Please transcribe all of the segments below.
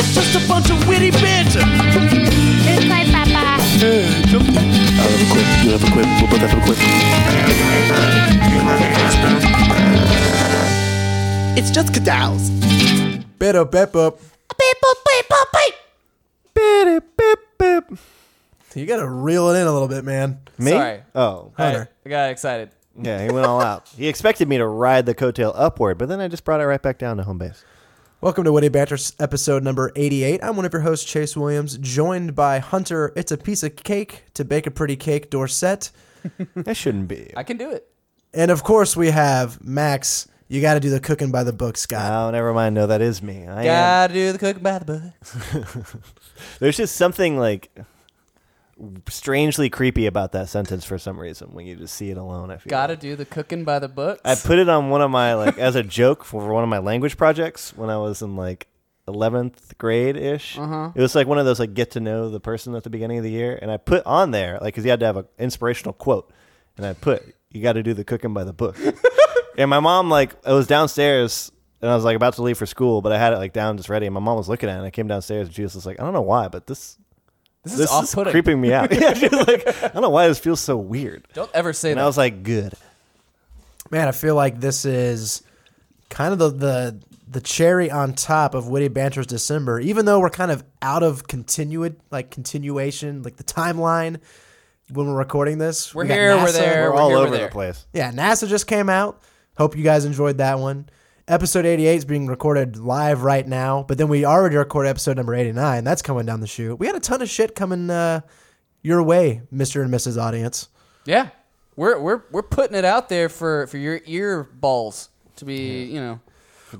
It's just a bunch of witty banter. Goodbye, Papa. I have a quip. You have a quip. We'll both have a quip. It's just cadows. Bit up, bip up. You gotta reel it in a little bit, man. Me? Sorry. Oh, Hunter. I got excited. yeah, he went all out. He expected me to ride the coattail upward, but then I just brought it right back down to home base. Welcome to Witty Banter episode number 88. I'm one of your hosts, Chase Williams, joined by Hunter. It's a piece of cake to bake a pretty cake, Dorset. That shouldn't be. I can do it. And of course, we have Max. You got to do the cooking by the book, Scott. Oh, never mind. No, that is me. I. Gotta do the cooking by the book. There's just something like strangely creepy about that sentence for some reason when you just see it alone. I feel. Gotta do the cooking by the books. I put it on one of my like as a joke for one of my language projects when I was in like 11th grade ish. Uh-huh. It was like one of those like get to know the person at the beginning of the year, and I put on there like because you had to have an inspirational quote, and I put you got to do the cooking by the book. and my mom like I was downstairs. And I was like about to leave for school, but I had it like down just ready. And my mom was looking at it. And I came downstairs, and she was just like, "I don't know why, but this this is this is off-putting. creeping me out." yeah, she was like, "I don't know why this feels so weird." Don't ever say And that. I was like, "Good." Man, I feel like this is kind of the, the the cherry on top of Witty Banter's December. Even though we're kind of out of continued like continuation, like the timeline when we're recording this. We're We got here, we're there. We're we're all here, we're over there. the place. Yeah, NASA just came out. Hope you guys enjoyed that one. Episode 88 is being recorded live right now, but then we already recorded episode number 89. That's coming down the chute. We had a ton of shit coming uh, your way, Mr. and Mrs. Audience. Yeah, we're we're we're putting it out there for for your ear balls to be you know.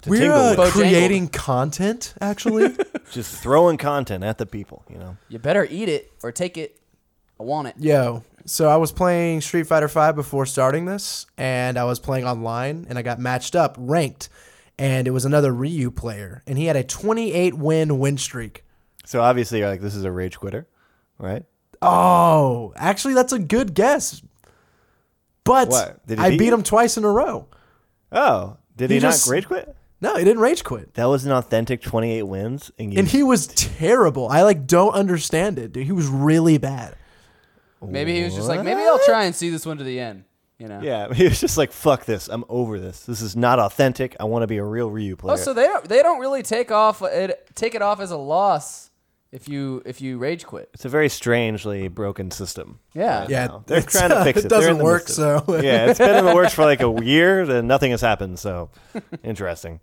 We're uh. Bojangled. creating content, actually. just throwing content at the people, you know. You better eat it or take it. I want it. Yo, so I was playing Street Fighter V before starting this, and I was playing online, and I got matched up, ranked, and it was another Ryu player, and he had a 28 win win streak. So obviously, you're like, this is a rage quitter, right? Oh, actually, that's a good guess. But What? Did he I beat beat you? him twice in a row. Oh, did he, He not rage quit? No, he didn't rage quit. That was an authentic 28 wins, and, you, And he was terrible. I like don't understand it, dude. He was really bad. Maybe he was just like, maybe I'll try and see this one to the end. You know. yeah, he was just like, fuck this, I'm over this. This is not authentic. I want to be a real Ryu player. Oh, so they don't they don't really take off it take it off as a loss if you if you rage quit. it's a very strangely broken system. Yeah. Yeah, now. they're it's, trying to uh, fix it. it They're doesn't the work, midst of so- it. yeah, it's been in the works for like a year, and nothing has happened. So interesting.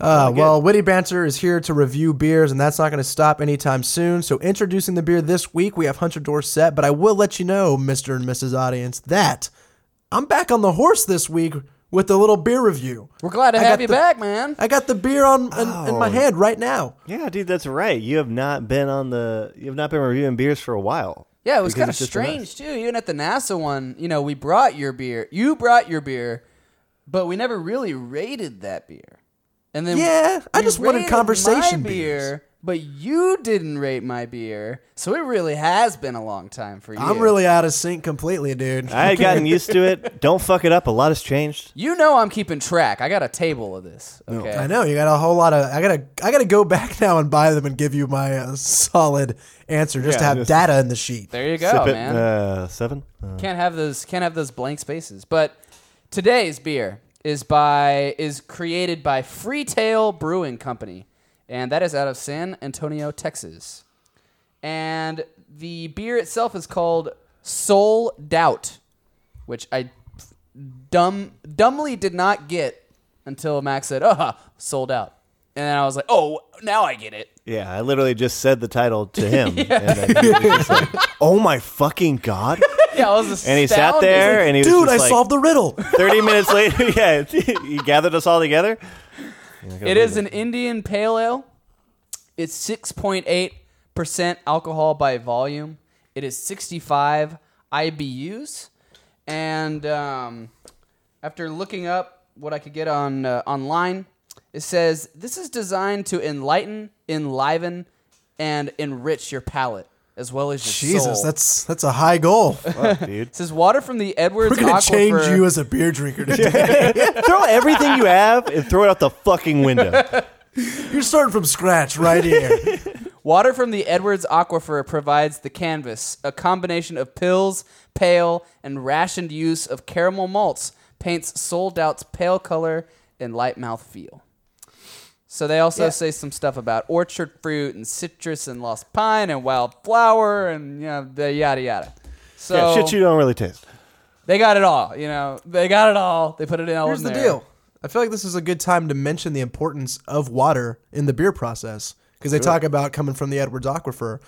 Uh, well, Witty Banter is here to review beers, and that's not going to stop anytime soon. So, introducing the beer this week, we have Hunter Dorset. But I will let you know, Mr. and Mrs. Audience, that I'm back on the horse this week with a little beer review. We're glad to I have got you the- back, man. I got the beer on in, in my Oh. head right now. Yeah, dude, that's right. You have not been on the. You have not been reviewing beers for a while. Yeah, it was Because kind of it's just a mess. strange too. Even at the NASA one, you know, we brought your beer. You brought your beer, but we never really rated that beer. And then Yeah, I we just wanted rated conversation my beers. beer, but you didn't rate my beer. So it really has been a long time for you. I'm really out of sync completely, dude. I had gotten used to it. Don't fuck it up. A lot has changed. You know I'm keeping track. I got a table of this. Okay. I know you got a whole lot of. I gotta. I gotta go back now and buy them and give you my uh, solid answer just to Yeah, have just- data in the sheet. There you go, Sip it, man. Uh, seven. Uh, can't have those can't have those blank spaces. But today's beer is by is created by Freetail Brewing Company, and that is out of San Antonio, Texas. And the beer itself is called Soul Doubt, which I dumb dumbly did not get until Max said, "Oh, sold out," and then I was like, "Oh, now I get it." yeah, I literally just said the title to him, and then he was just like, "Oh my fucking god!" Yeah, I was And he sat astounded. there, and he was Dude, I like, solved the riddle. Thirty minutes later, yeah, he gathered us all together. It is an Indian Pale Ale. It's 6.8% alcohol by volume. It is 65 IBUs. And um, after looking up what I could get on uh, online, it says this is designed to enlighten, enliven, and enrich your palate as well as your Jesus, soul. that's that's a high goal. Fuck, dude. it says water from the Edwards We're gonna Aquifer. change you as a beer drinker today. throw everything you have and throw it out the fucking window. You're starting from scratch right here. Water from the Edwards Aquifer provides the canvas. A combination of Pils, pale, and rationed use of caramel malts paints Soul Doubt's pale color and light mouth feel. So they also Yeah. say some stuff about orchard fruit and citrus and lost pine and wild flower and you know the yada yada. So yeah, shit you don't really taste. they got it all. You know they got it all. They put it in all Here's in the there. deal. I feel like this is a good time to mention the importance of water in the beer process because they talk about coming from the Edwards Aquifer.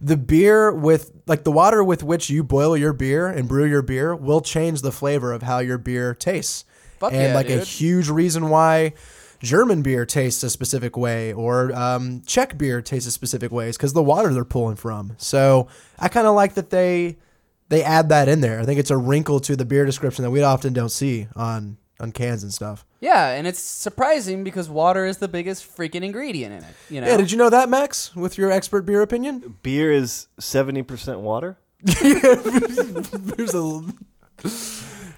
The beer with like the water with which you boil your beer and brew your beer will change the flavor of how your beer tastes. Fuck and yeah, like a huge reason why German beer tastes a specific way or um, Czech beer tastes a specific way is because the water they're pulling from. So I kind of like that they they add that in there. I think it's a wrinkle to the beer description that we often don't see on on cans and stuff. Yeah, and it's surprising because water is the biggest freaking ingredient in it. You know. Yeah, did you know that, Max? With your expert beer opinion, Beer is seventy percent water. There's a.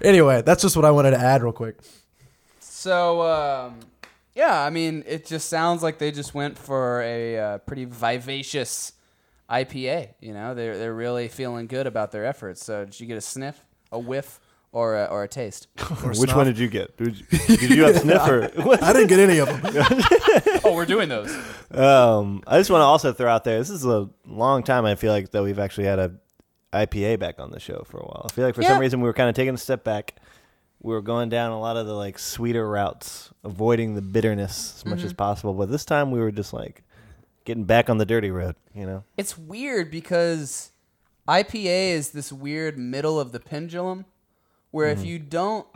Anyway, that's just what I wanted to add real quick. So, um, yeah, I mean, it just sounds like they just went for a uh, pretty vivacious IPA. You know, they're they're really feeling good about their efforts. So, did you get a sniff, a whiff, or a, or a taste? Which snuff. one did you get? Did you, did you have sniff or? I didn't get any of them. oh, we're doing those. Um, I just want to also throw out there. This is a long time. I feel like that we've actually had a IPA back on the show for a while. I feel like for Yeah. some reason we were kind of taking a step back. We were going down a lot of the like sweeter routes, avoiding the bitterness as much as possible. But this time we were just like getting back on the dirty road. You know? It's weird because IPA is this weird middle of the pendulum where if you don't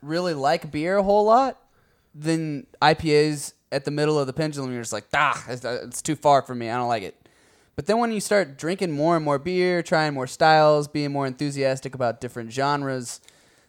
really like beer a whole lot, then IPA's at the middle of the pendulum. You're just like, ah, it's, it's too far for me. I don't like it. But then when you start drinking more and more beer, trying more styles, being more enthusiastic about different genres,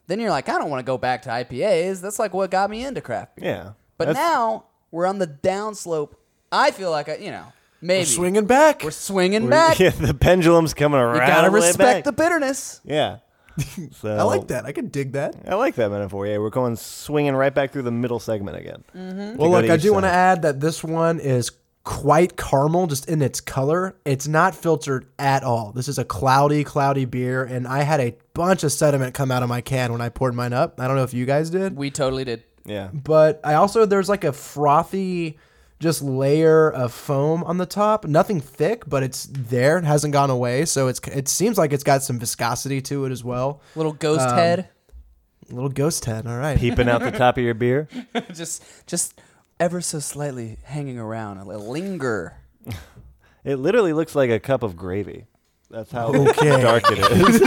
then you're like, I don't want to go back to IPAs. That's like what got me into craft beer. Yeah. But That's- now we're on the downslope. I feel like, I, you know, maybe. Swinging back. We're swinging we're- back. yeah, the pendulum's coming around. You gotta way respect back. the bitterness. Yeah. So I like that. I can dig that. I like that metaphor. Yeah, we're going swinging right back through the middle segment again. Mm-hmm. Well, look, I do want to add that this one is quite caramel just in its color. It's not filtered at all. This is a cloudy, cloudy beer, and I had a bunch of sediment come out of my can when I poured mine up. I don't know if you guys did. We totally did. Yeah. but I also there's like a frothy just layer of foam on the top. Nothing thick, but it's there. It hasn't gone away, so it's it seems like it's got some viscosity to it as well. Little ghost Um, head. Little ghost head. All right. Peeping out the top of your beer. just just ever so slightly hanging around. A linger. It literally looks like a cup of gravy. That's how Okay. dark it is.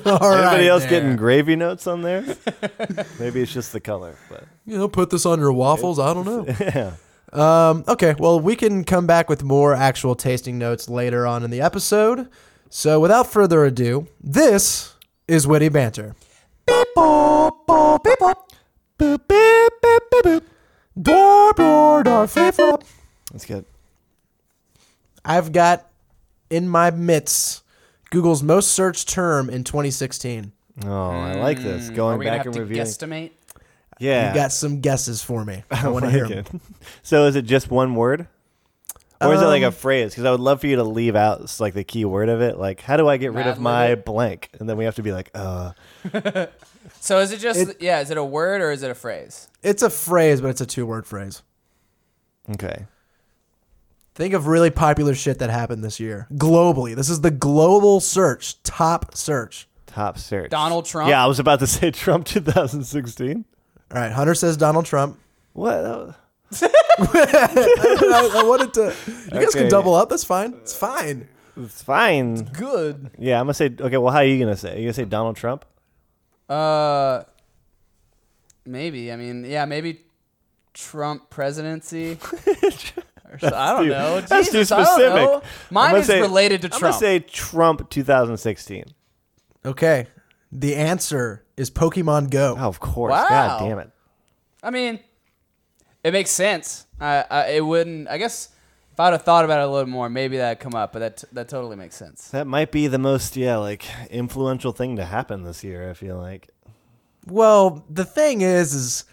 All right Anybody else there. getting gravy notes on there? Maybe it's just the color, but You know, put this on your waffles. I don't know. yeah. Um, okay, well, we can come back with more actual tasting notes later on in the episode. So, without further ado, this is Witty Banter. Door, door, door, flip, flop. That's good. I've got in my midst Google's most searched term in 2016. Oh, I like this. Going Are we gonna back have and to reviewing. guesstimate? Yeah. You got some guesses for me. I I want to like hear 'em. it. So is it just one word? Or is it like a Um, phrase? Because I would love for you to leave out s- like the key word of it. Like, how do I get rid of Mad my lib blank? And then we have to be like, uh, So is it just It- yeah? Is it a word or is it a phrase? It's a phrase, but it's a two word phrase. okay. Think of really popular shit that happened this year globally. This is the global search, top search. Top search. Donald Trump? Yeah, I was about to say Trump 2016. All right, Hunter says Donald Trump. What? I, I wanted to. You guys Okay. can double up. That's fine. It's fine. It's fine. Good. Yeah, I'm gonna say. Okay, well, how are you gonna say? Are you gonna say Donald Trump? Uh, maybe. I mean, yeah, maybe Trump presidency. So- I don't too- know. that's too Jesus, I don't specific. I'm Mine gonna is say- related to Trump. I'm Trump. gonna say Trump 2016. Okay. The answer is Pokemon Go. Oh, of course. Wow. God damn it. I mean, it makes sense. I, I it wouldn't. I guess if I'd have thought about it a little more, maybe that'd come up. But that that totally makes sense. That might be the most yeah like influential thing to happen this year. I feel like. Well, the thing is, is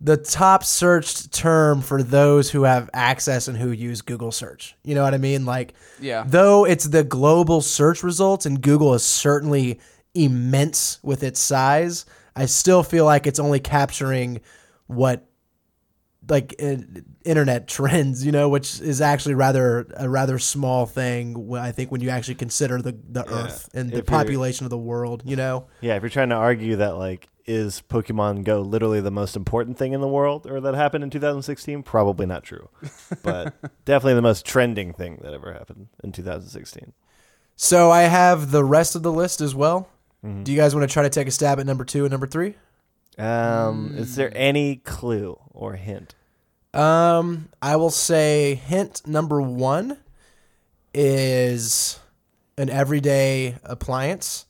the top searched term for those who have access and who use Google search. You know what I mean? Like, Yeah. though it's the global search results and Google is certainly immense with its size, I still feel like it's only capturing what like uh, internet trends, you know, which is actually rather a rather small thing. I think when you actually consider the the Earth and the If you're- population of the world, you know. Yeah, if you're trying to argue that like is Pokemon Go literally the most important thing in the world or that happened in 2016, probably not true. But definitely the most trending thing that ever happened in 2016. So I have the rest of the list as well. Do you guys want to try to take a stab at number two and number three? Um, is there any clue or hint? Um, I will say hint number one is an everyday appliance,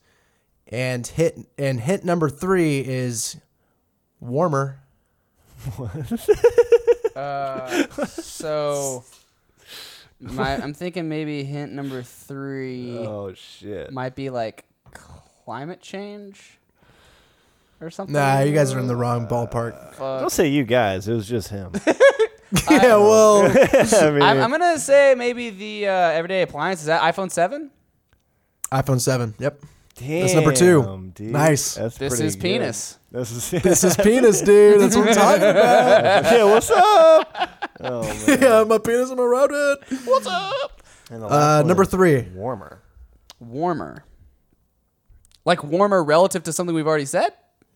and hit and hint number three is warmer. Uh, so, my, I'm thinking maybe hint number three Oh shit. might be like climate change or something. Nah, you guys are in the wrong ballpark. Fuck. Don't say you guys. It was just him. yeah, well, I mean, I'm, I'm gonna say maybe the uh, everyday appliance is that iPhone seven. iPhone seven. Yep. damn, that's number two. dude. Nice. That's This pretty is good. penis. This is This is penis, dude. That's what I'm talking about. yeah. What's up? Oh man. yeah, my penis and my roundhead. What's up? And the last Uh, one number is three. Warmer. Warmer. Like warmer relative to something we've already said.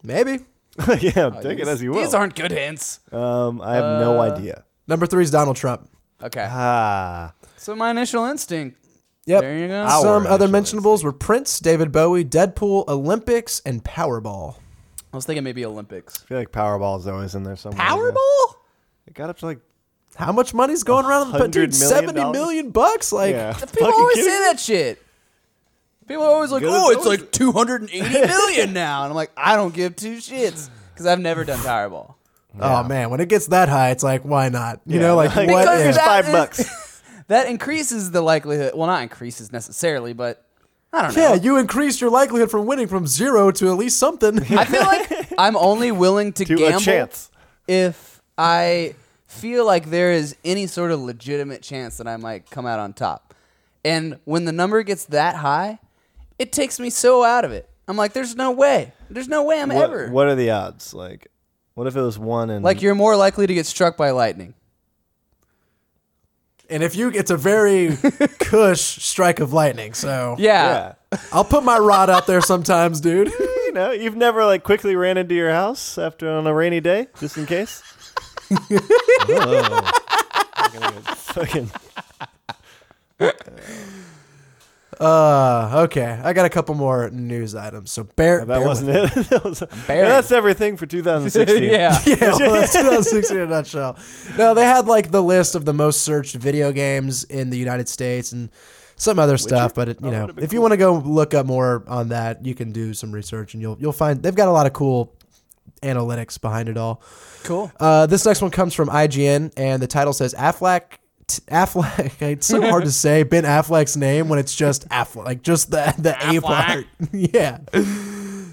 Maybe. yeah, take it as you will. These aren't good hints. Um, I have no idea. Number three is Donald Trump. Okay. Ah, So my initial instinct. Yep. There you go. Some other initial mentionables were Prince, David Bowie, Deadpool, Olympics, and Powerball. I was thinking maybe Olympics. I feel like Powerball is always in there somewhere. Powerball? It got up to like How much money's going around? But $100 dude, million seventy dollars? bucks. Like, yeah. People Fucking always kidding say me? that shit. People are always like, Good "Oh, it's like 280 million now," and I'm like, "I don't give two shits," because I've never done Powerball. oh man, when it gets that high, it's like, why not? You Yeah, know, like, like- what? Because if? Here's that five is- bucks. That increases the likelihood. Well, not increases necessarily, but I don't know. Yeah, you increased your likelihood from winning from zero to at least something. I feel like I'm only willing to, To gamble a chance. if I feel like there is any sort of legitimate chance that I might come out on top. And when the number gets that high, it takes me so out of it. I'm like, there's no way. There's no way I'm What, ever. what are the odds? Like, what if it was one and Like you're more likely to get struck by lightning. and if you, it's a very cush strike of lightning. So Yeah. yeah. I'll put my rod out there sometimes, dude. you know, you've never like quickly ran into your house after on a rainy day, just in case. oh. Fucking Uh, okay. I got a couple more news items. So bear. that bear wasn't with it. that was, Buried. that's everything for 2016. yeah. yeah, well, that's 2016 in a nutshell. No, they had like the list of the most searched video games in the United States and some other stuff. But it, you Oh, know, that'd if you want to go look up more on that, you can do some research and you'll you'll find they've got a lot of cool analytics behind it all. Cool. Uh, this next one comes from IGN, and the title says Affleck. T- Affleck. It's so hard to say Ben Affleck's name when it's just Affleck, like just the the A part. yeah.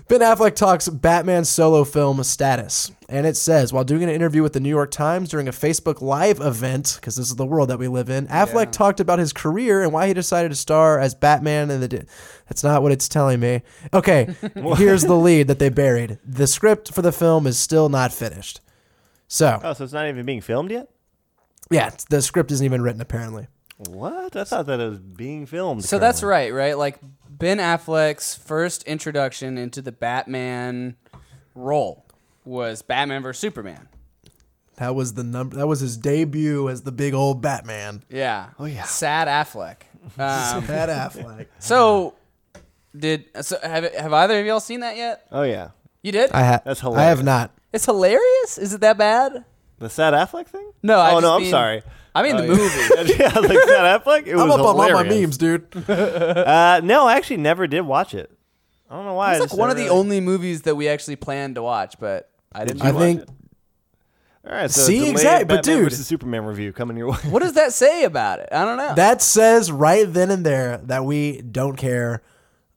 Ben Affleck talks Batman solo film status, and it says while doing an interview with the New York Times during a Facebook Live event, because this is the world that we live in, Affleck talked about his career and why he decided to star as Batman. And the that's not what it's telling me. Okay, here's the lead that they buried. The script for the film is still not finished. So Oh, so it's not even being filmed yet? Yeah, it's- the script isn't even written apparently. What? I thought that it was being filmed. So that's currently. right, right? Like Ben Affleck's first introduction into the Batman role was Batman vs Superman. That was the number. That was his debut as the big old Batman. Yeah. Oh, yeah. Sad Affleck. Um, Pat Affleck. so did so have have either of y'all seen that yet? Oh yeah, You did? I have. That's hilarious. I have not. it's hilarious. Is it that bad? The Sad Affleck thing. No. I oh just no, I'm mean- sorry. I mean the Oh, movie. yeah, like Sad Affleck. It was I'm up on all my hilarious. memes, dude. Uh, no, I actually never did watch it. I don't know why. I It's just like one of the never- only movies that we actually planned to watch, but I didn't. I watch think it? All right, so See, delayed exact- but Batman dude- versus Superman review coming your way. What does that say about it? I don't know. that says right then and there that we don't care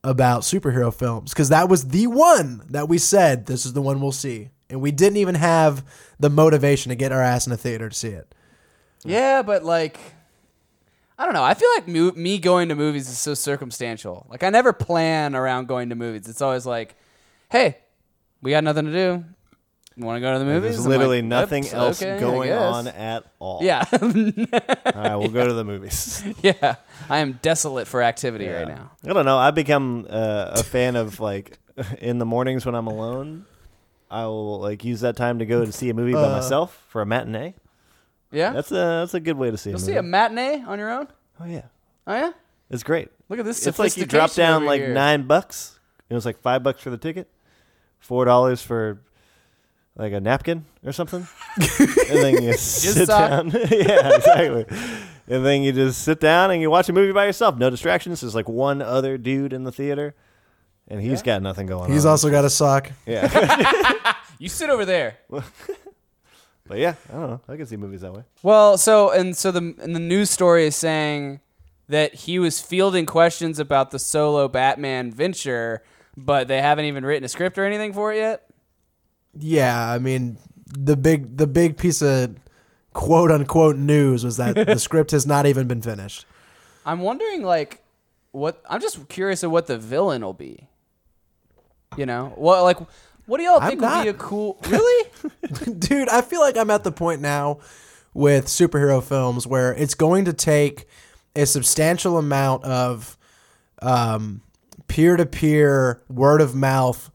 about superhero films because that was the one that we said this is the one we'll see. And we didn't even have the motivation to get our ass in a theater to see it. Yeah, but like, I don't know. I feel like mo- me going to movies is so circumstantial. Like, I never plan around going to movies. It's always like, hey, we got nothing to do. Want to go to the movies? There's I'm literally like, nothing "Oops, else okay, I going guess." on at all. Yeah, All right, we'll go to the movies. yeah. I am desolate for activity right now. I don't know. I've become uh, a fan of like in the mornings when I'm alone. I will like use that time to go to see a movie by Uh. myself for a matinee. Yeah, That's a that's a good way to see you'll a see a matinee on your own. oh yeah, Oh yeah, it's great. look at this. It's like you drop sophistication down over like here. nine bucks. It was like five bucks for the ticket, four dollars for like a napkin or something, and then you sit sock. down. yeah, exactly. And then you just sit down and you watch a movie by yourself. No distractions. There's like one other dude in the theater, and he's got nothing going on. He's also got a sock. yeah. You sit over there. but yeah, I don't know. I can see movies that way. Well, so and so the and the news story is saying that he was fielding questions about the solo Batman venture, but they haven't even written a script or anything for it yet. Yeah, I mean the big the big piece of quote unquote news was that the script has not even been finished. I'm wondering, like, what? I'm just curious of what the villain will be. You know, what like, what do y'all I'm think would be a cool? Really? Dude, I feel like I'm at the point now with superhero films where it's going to take a substantial amount of um, peer-to-peer, word of mouth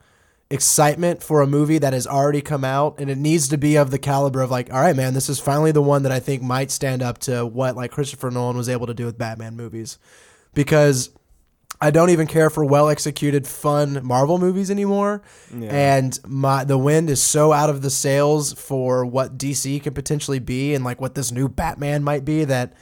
excitement for a movie that has already come out and it needs to be of the caliber of like all right man this is finally the one that i think might stand up to what like christopher nolan was able to do with batman movies because I don't even care for well executed, fun Marvel movies anymore. And my the wind is so out of the sails for what DC can potentially be and like what this new Batman might be that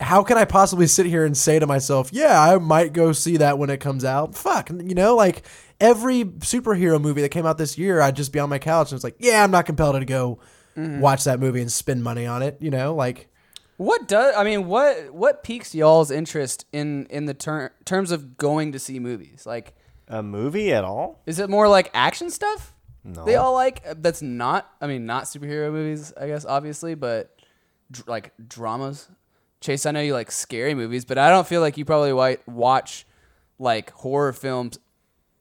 how can I possibly sit here and say to myself, yeah, I might go see that when it comes out? Fuck, you know, like every superhero movie that came out this year, I'd just be on my couch and it's like, yeah, I'm not compelled to go mm-hmm. watch that movie and spend money on it, you know, like what does? I mean, what what piques y'all's interest in in the ter- terms of going to see movies? Like, A movie at all? is it more like action stuff? No. They all like uh, that's not. I mean, not superhero movies, I guess, obviously, but dr- like dramas. Chase, I know you like scary movies, but I don't feel like you probably wi- watch like horror films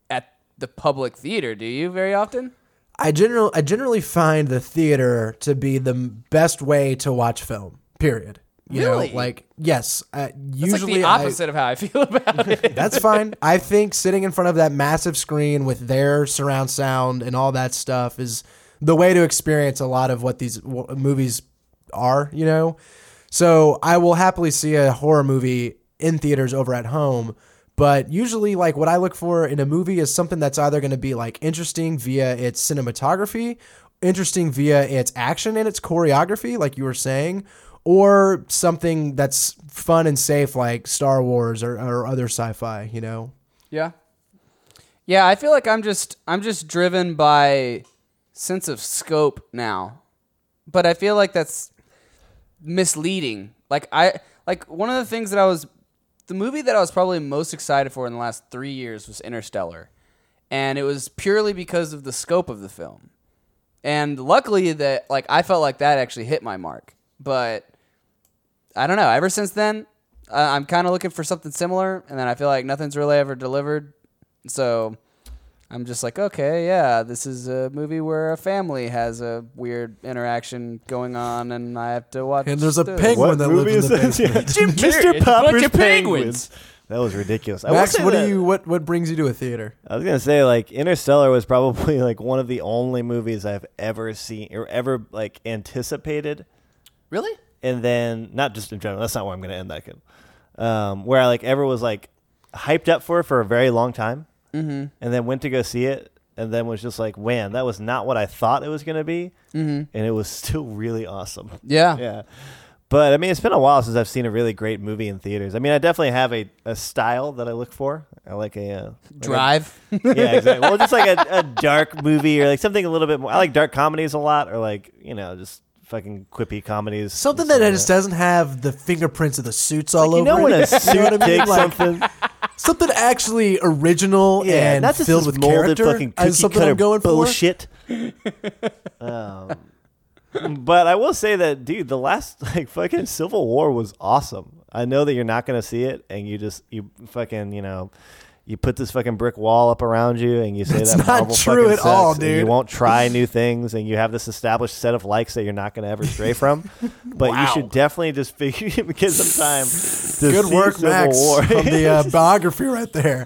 at the public theater. Do you very often? I general I generally find the theater to be the m- best way to watch film. Period. You Really? know, like yes, uh, usually like the I- opposite of how I feel about it. that's fine. I think sitting in front of that massive screen with their surround sound and all that stuff is the way to experience a lot of what these w- movies are, you know? So I will happily see a horror movie in theaters over at home. But usually, like, what I look for in a movie is something that's either going to be like interesting via its cinematography, interesting via its action and its choreography, like you were saying, or something that's fun and safe, like Star Wars or, or other sci-fi. You know, Yeah. Yeah, I feel like I'm just I'm just driven by sense of scope now. But I feel like that's misleading. Like I like one of the things that I was the movie that I was probably most excited for in the last 3 years was Interstellar. And it was purely because of the scope of the film. And luckily that like I felt like that actually hit my mark. But I don't know. Ever since then, I I'm kind of looking for something similar, and then I feel like nothing's really ever delivered. So I'm just like, okay, yeah, this is a movie where a family has a weird interaction going on, and I have to watch. And there's a this. penguin What that movie lives in the is this? basement. Jim Carrey, Mr. it's a Popper's bunch of Penguins. That was ridiculous. I will Max, say what that- do you what what brings you to a theater? I was gonna say like Interstellar was probably like one of the only movies I've ever seen or ever like anticipated, Really? And then not just in general. That's not where I'm gonna end that. Kid. Um, where I like ever was like hyped up for for a very long time, mm-hmm. and then went to go see it, and then was just like, "Man, that was not what I thought it was gonna be," mm-hmm. and it was still really awesome. Yeah. yeah. But I mean, it's been a while since I've seen a really great movie in theaters. I mean, I definitely have a, a style that I look for. I like a uh, like a- Drive. yeah, exactly. Well, just like a, a dark movie or like something a little bit more. I like dark comedies a lot, or like you know, just fucking quippy comedies. Something that just doesn't have the fingerprints of the suits all Like, you know over when it. a suit You know what I mean? takes Like, something, something actually original and not just filled this with molded character fucking is cookie something cutter I'm going for. bullshit. um, but I will say that, dude, the last like fucking Civil War was awesome. I know that you're not gonna see it, and you just you fucking you know. You put this fucking brick wall up around you, and you say That's that not true fucking at all, dude. You won't try new things, and you have this established set of likes that you're not going to ever stray from. But you should definitely just figure get some time. To Good see work, Civil Max, War. from the uh, biography right there.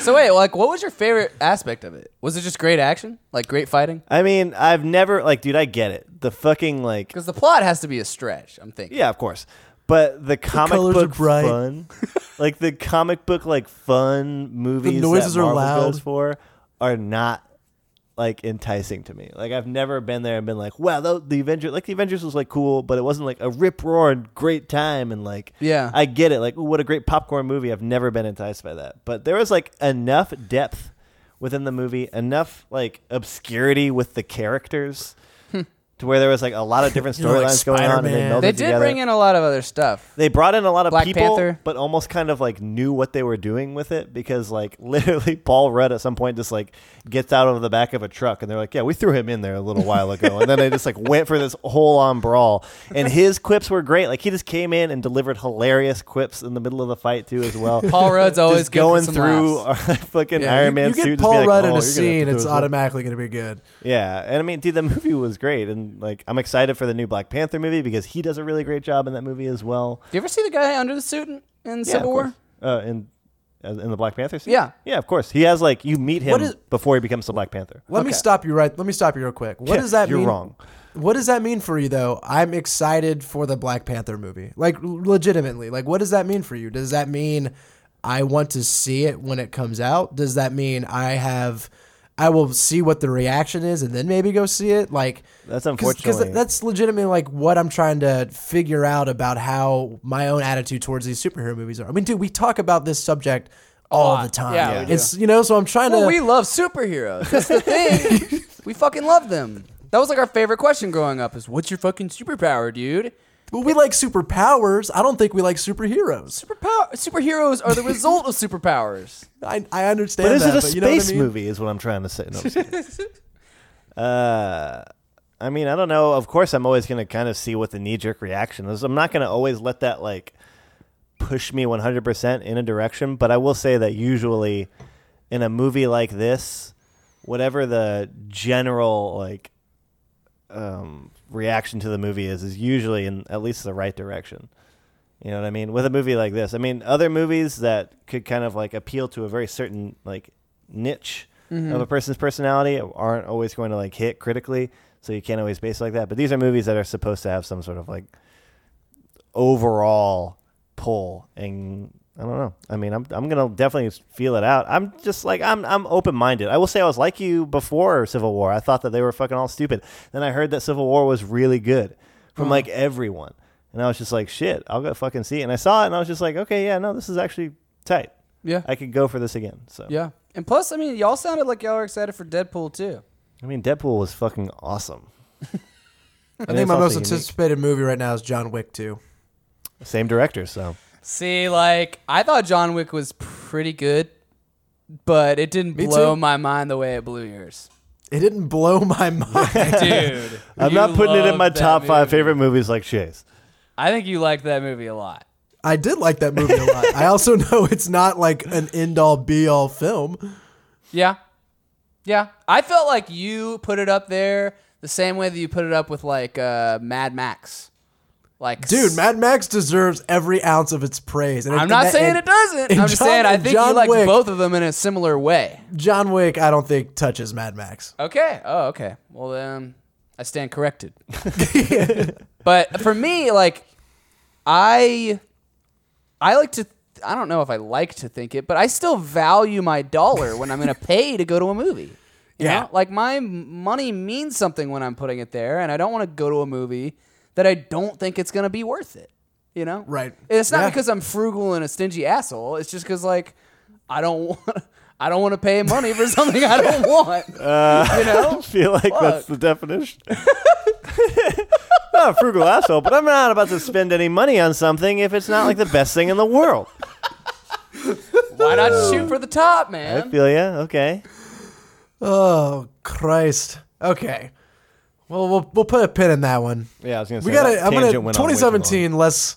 So wait, like, what was your favorite aspect of it? Was it just great action, like great fighting? I mean, I've never like, dude, I get it. The fucking like, Because the plot has to be a stretch. I'm thinking. yeah, of course. But the comic colors are book bright. fun, like the comic book like fun movies noises that are Marvel loud. goes for are not like enticing to me. Like I've never been there and been like, wow, the, the Avengers, like the Avengers was like cool, but it wasn't like a rip roaring great time and like, Yeah. I get it. Like, ooh, what a great popcorn movie. I've never been enticed by that. But there was like enough depth within the movie, enough like obscurity with the characters. To where there was like a lot of different You know, like storylines going on, and they Spider-Man. melded They did together. bring in a lot of other stuff. They brought in a lot of Black people, Panther. but almost kind of like knew what they were doing with it because like literally Paul Rudd at some point just like gets out of the back of a truck and they're like, yeah, we threw him in there a little while ago, and then they just like went for this whole on brawl, and his quips were great. Like he just came in and delivered hilarious quips in the middle of the fight too as well. Paul Rudd's always just good for going some through laughs. our fucking Yeah, Iron you, Man you suit. get just be Paul like, Rudd "Oh, in you're a gonna have to scene, do it's this." automatically going to be good. Yeah, and I mean, dude, the movie was great, and like I'm excited for the new Black Panther movie because he does a really great job in that movie as well. Do you ever see the guy under the suit in, in Yeah, Civil of War? course. Uh, in in the Black Panther scene. Yeah. yeah, of course. He has like you meet him What is- before he becomes the Black Panther. Let me stop you right. Let me stop you real quick. What Yeah, does that you're mean? wrong. What does that mean for you though? I'm excited for the Black Panther movie. Like legitimately. Like what does that mean for you? Does that mean I want to see it when it comes out? Does that mean I have I will see what the reaction is and then maybe go see it? Like That's unfortunate because that's legitimately like what I'm trying to figure out about how my own attitude towards these superhero movies are. I mean, dude, we talk about this subject all the time. Yeah, we do. it's you know, so I'm trying Well, to we love superheroes. That's the thing. we fucking love them. That was like our favorite question growing up: is what's your fucking superpower, dude? But we like superpowers. I don't think we like superheroes. Superpower superheroes are the result of superpowers. I, I understand But is that, it a but you know what I space mean? movie? Is what I'm trying to say. No, I'm just kidding. uh, I mean, I don't know. Of course, I'm always going to kind of see what the knee jerk reaction is. I'm not going to always let that like push me 100% in a direction. But I will say that usually in a movie like this, whatever the general like um, reaction to the movie is, is usually in at least the right direction. You know what I mean? With a movie like this, I mean, other movies that could kind of like appeal to a very certain like niche mm-hmm. of a person's personality aren't always going to like hit critically, so you can't always base it like that. But these are movies that are supposed to have some sort of like overall pull, and I don't know. I mean, I'm I'm gonna definitely feel it out. I'm just like I'm I'm open minded. I will say I was like you before Civil War. I thought that they were fucking all stupid. Then I heard that Civil War was really good from like uh-huh. everyone. And I was just like, shit, I'll go fucking see it. And I saw it and I was just like, okay, yeah, no, this is actually tight. Yeah, I could go for this again. So yeah. And plus, I mean, y'all sounded like y'all were excited for Deadpool too. I mean Deadpool was fucking awesome. I think my most unique. anticipated movie right now is John Wick 2. Same director, so See, like I thought John Wick was pretty good, but it didn't Me blow too. my mind the way it blew yours, It didn't blow my mind. dude. I'm you not putting it in loved my that top five movie. favorite movies like Chase. I think you liked that movie a lot. I did like that movie a lot. I also know it's not like an end all be all film. Yeah. Yeah. I felt like you put it up there the same way that you put it up with like uh, Mad Max. Like Dude, Mad Max deserves every ounce of its praise. And I'm and not that- saying and it doesn't. I'm just saying I and think John like Wick- both of them in a similar way. John Wick, I don't think touches Mad Max. Okay. Oh, okay. Well then I stand corrected. but for me, like I I like to I don't know if I like to think it, but I still value my dollar when I'm gonna pay to go to a movie. You Yeah. know? Like my money means something when I'm putting it there, and I don't want to go to a movie that I don't think it's gonna be worth it. You know? Right. And it's not Yeah. because I'm frugal and a stingy asshole. It's just because like I don't want I don't want to pay money for something I don't want. Uh, you know? I feel like that's the definition. not a frugal asshole, but I'm not about to spend any money on something if it's not like the best thing in the world. Why not shoot for the top, man? I man? feel ya. Okay. Oh, Christ. Okay. Well, we'll we'll put a pin in that one. Yeah, I was gonna say We got that to. I'm gonna. tangent went on way too long. 2017. Less,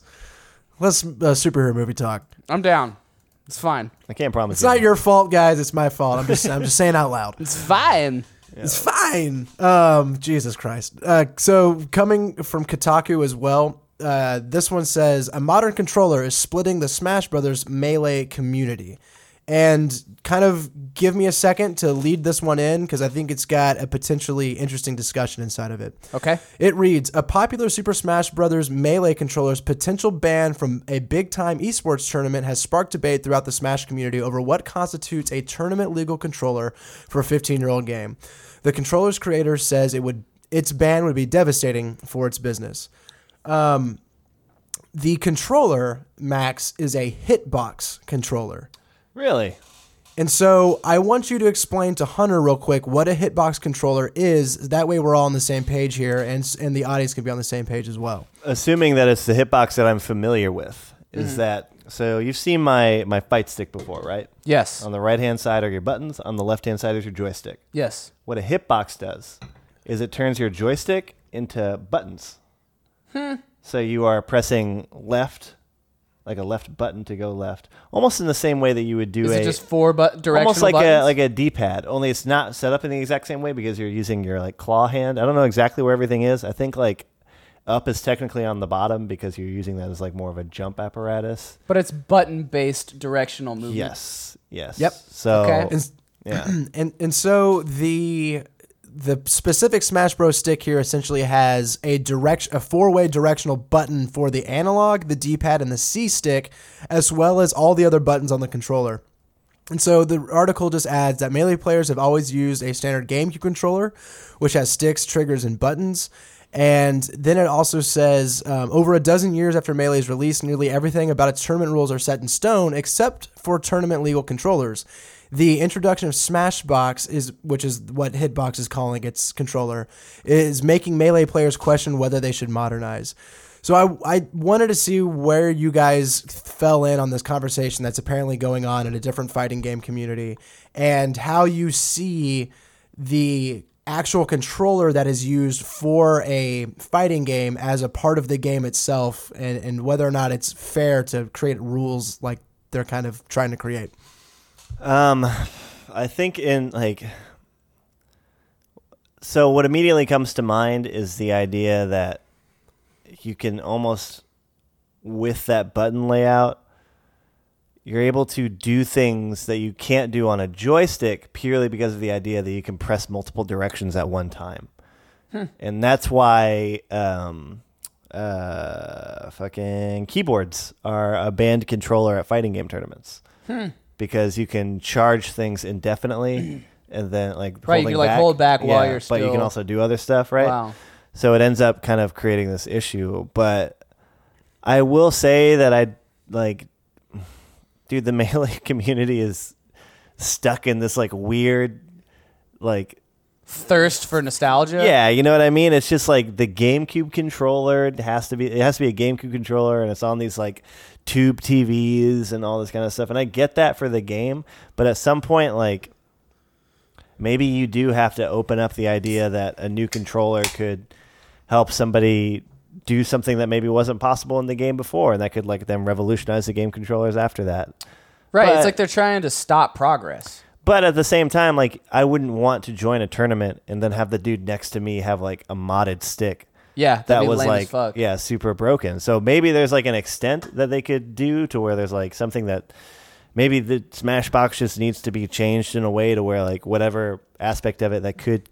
less uh, superhero movie talk. I'm down. It's fine. I can't promise. It's not your fault, guys. It's my fault. I'm just. I'm just saying out loud. It's fine. It's fine. Um, Jesus Christ. Uh, so coming from Kotaku as well. Uh, this one says a modern controller is splitting the Smash Brothers melee community, and kind of give me a second to lead this one in because I think it's got a potentially interesting discussion inside of it. Okay. It reads A popular Super Smash Bros. Melee controller's potential ban from a big time esports tournament has sparked debate throughout the Smash community over what constitutes a tournament legal controller for a 15 year old game. The controller's creator says it would its ban would be devastating for its business. Um, the controller, Max, is a hitbox controller. Really? And so I want you to explain to Hunter real quick what a hitbox controller is. That way we're all on the same page here and, and the audience can be on the same page as well. Assuming that it's the hitbox that I'm familiar with, Mm-hmm. is that so? You've seen my my fight stick before, right? Yes. On the right hand side are your buttons. On the left hand side is your joystick. yes. What a hitbox does is it turns your joystick into buttons. Hmm. So you are pressing left, like a left button to go left, almost in the same way that you would do Is a it just four but directional almost like buttons? a like a D-pad. Only it's not set up in the exact same way because you're using your like claw hand. I don't know exactly where everything is. I think like up is technically on the bottom because you're using that as like more of a jump apparatus. but it's button based directional movement. Yes. Yes. Yep. So Okay. And, yeah. and, and so the the specific Smash Bros stick here essentially has a direct a four-way directional button for the analog, the D-pad and the C stick as well as all the other buttons on the controller. And so the article just adds that Melee players have always used a standard GameCube controller, which has sticks, triggers, and buttons. And then it also says um, over a dozen years after Melee's release, nearly everything about its tournament rules are set in stone except for tournament legal controllers. The introduction of Smashbox is, which is what Hitbox is calling its controller, is making Melee players question whether they should modernize. So I, I wanted to see where you guys fell in on this conversation that's apparently going on in a different fighting game community and how you see the actual controller that is used for a fighting game as a part of the game itself and, and whether or not it's fair to create rules like they're kind of trying to create. Um, I think in like, so what immediately comes to mind is the idea that you can almost, with that button layout, you're able to do things that you can't do on a joystick purely because of the idea that you can press multiple directions at one time. And that's why um, uh, fucking keyboards are a banned controller at fighting game tournaments because you can charge things indefinitely and then like Right, you holding can, like, back. hold back while Yeah, you're still. but you can also do other stuff right Wow. so it ends up kind of creating this issue but i will say that i like dude the melee community is stuck in this like weird like Thirst for nostalgia. yeah, you know what I mean. It's just like the GameCube controller it has to be. It has to be a GameCube controller, and it's on these like tube TVs and all this kind of stuff. And I get that for the game, but at some point, like maybe you do have to open up the idea that a new controller could help somebody do something that maybe wasn't possible in the game before, and that could like then revolutionize the game controllers after that. Right. But- it's like they're trying to stop progress. But at the same time, like I wouldn't want to join a tournament and then have the dude next to me have like a modded stick Yeah. that was like fuck. yeah super broken so maybe there's like an extent that they could do to where there's like something that maybe the smashbox just needs to be changed in a way to where like whatever aspect of it that could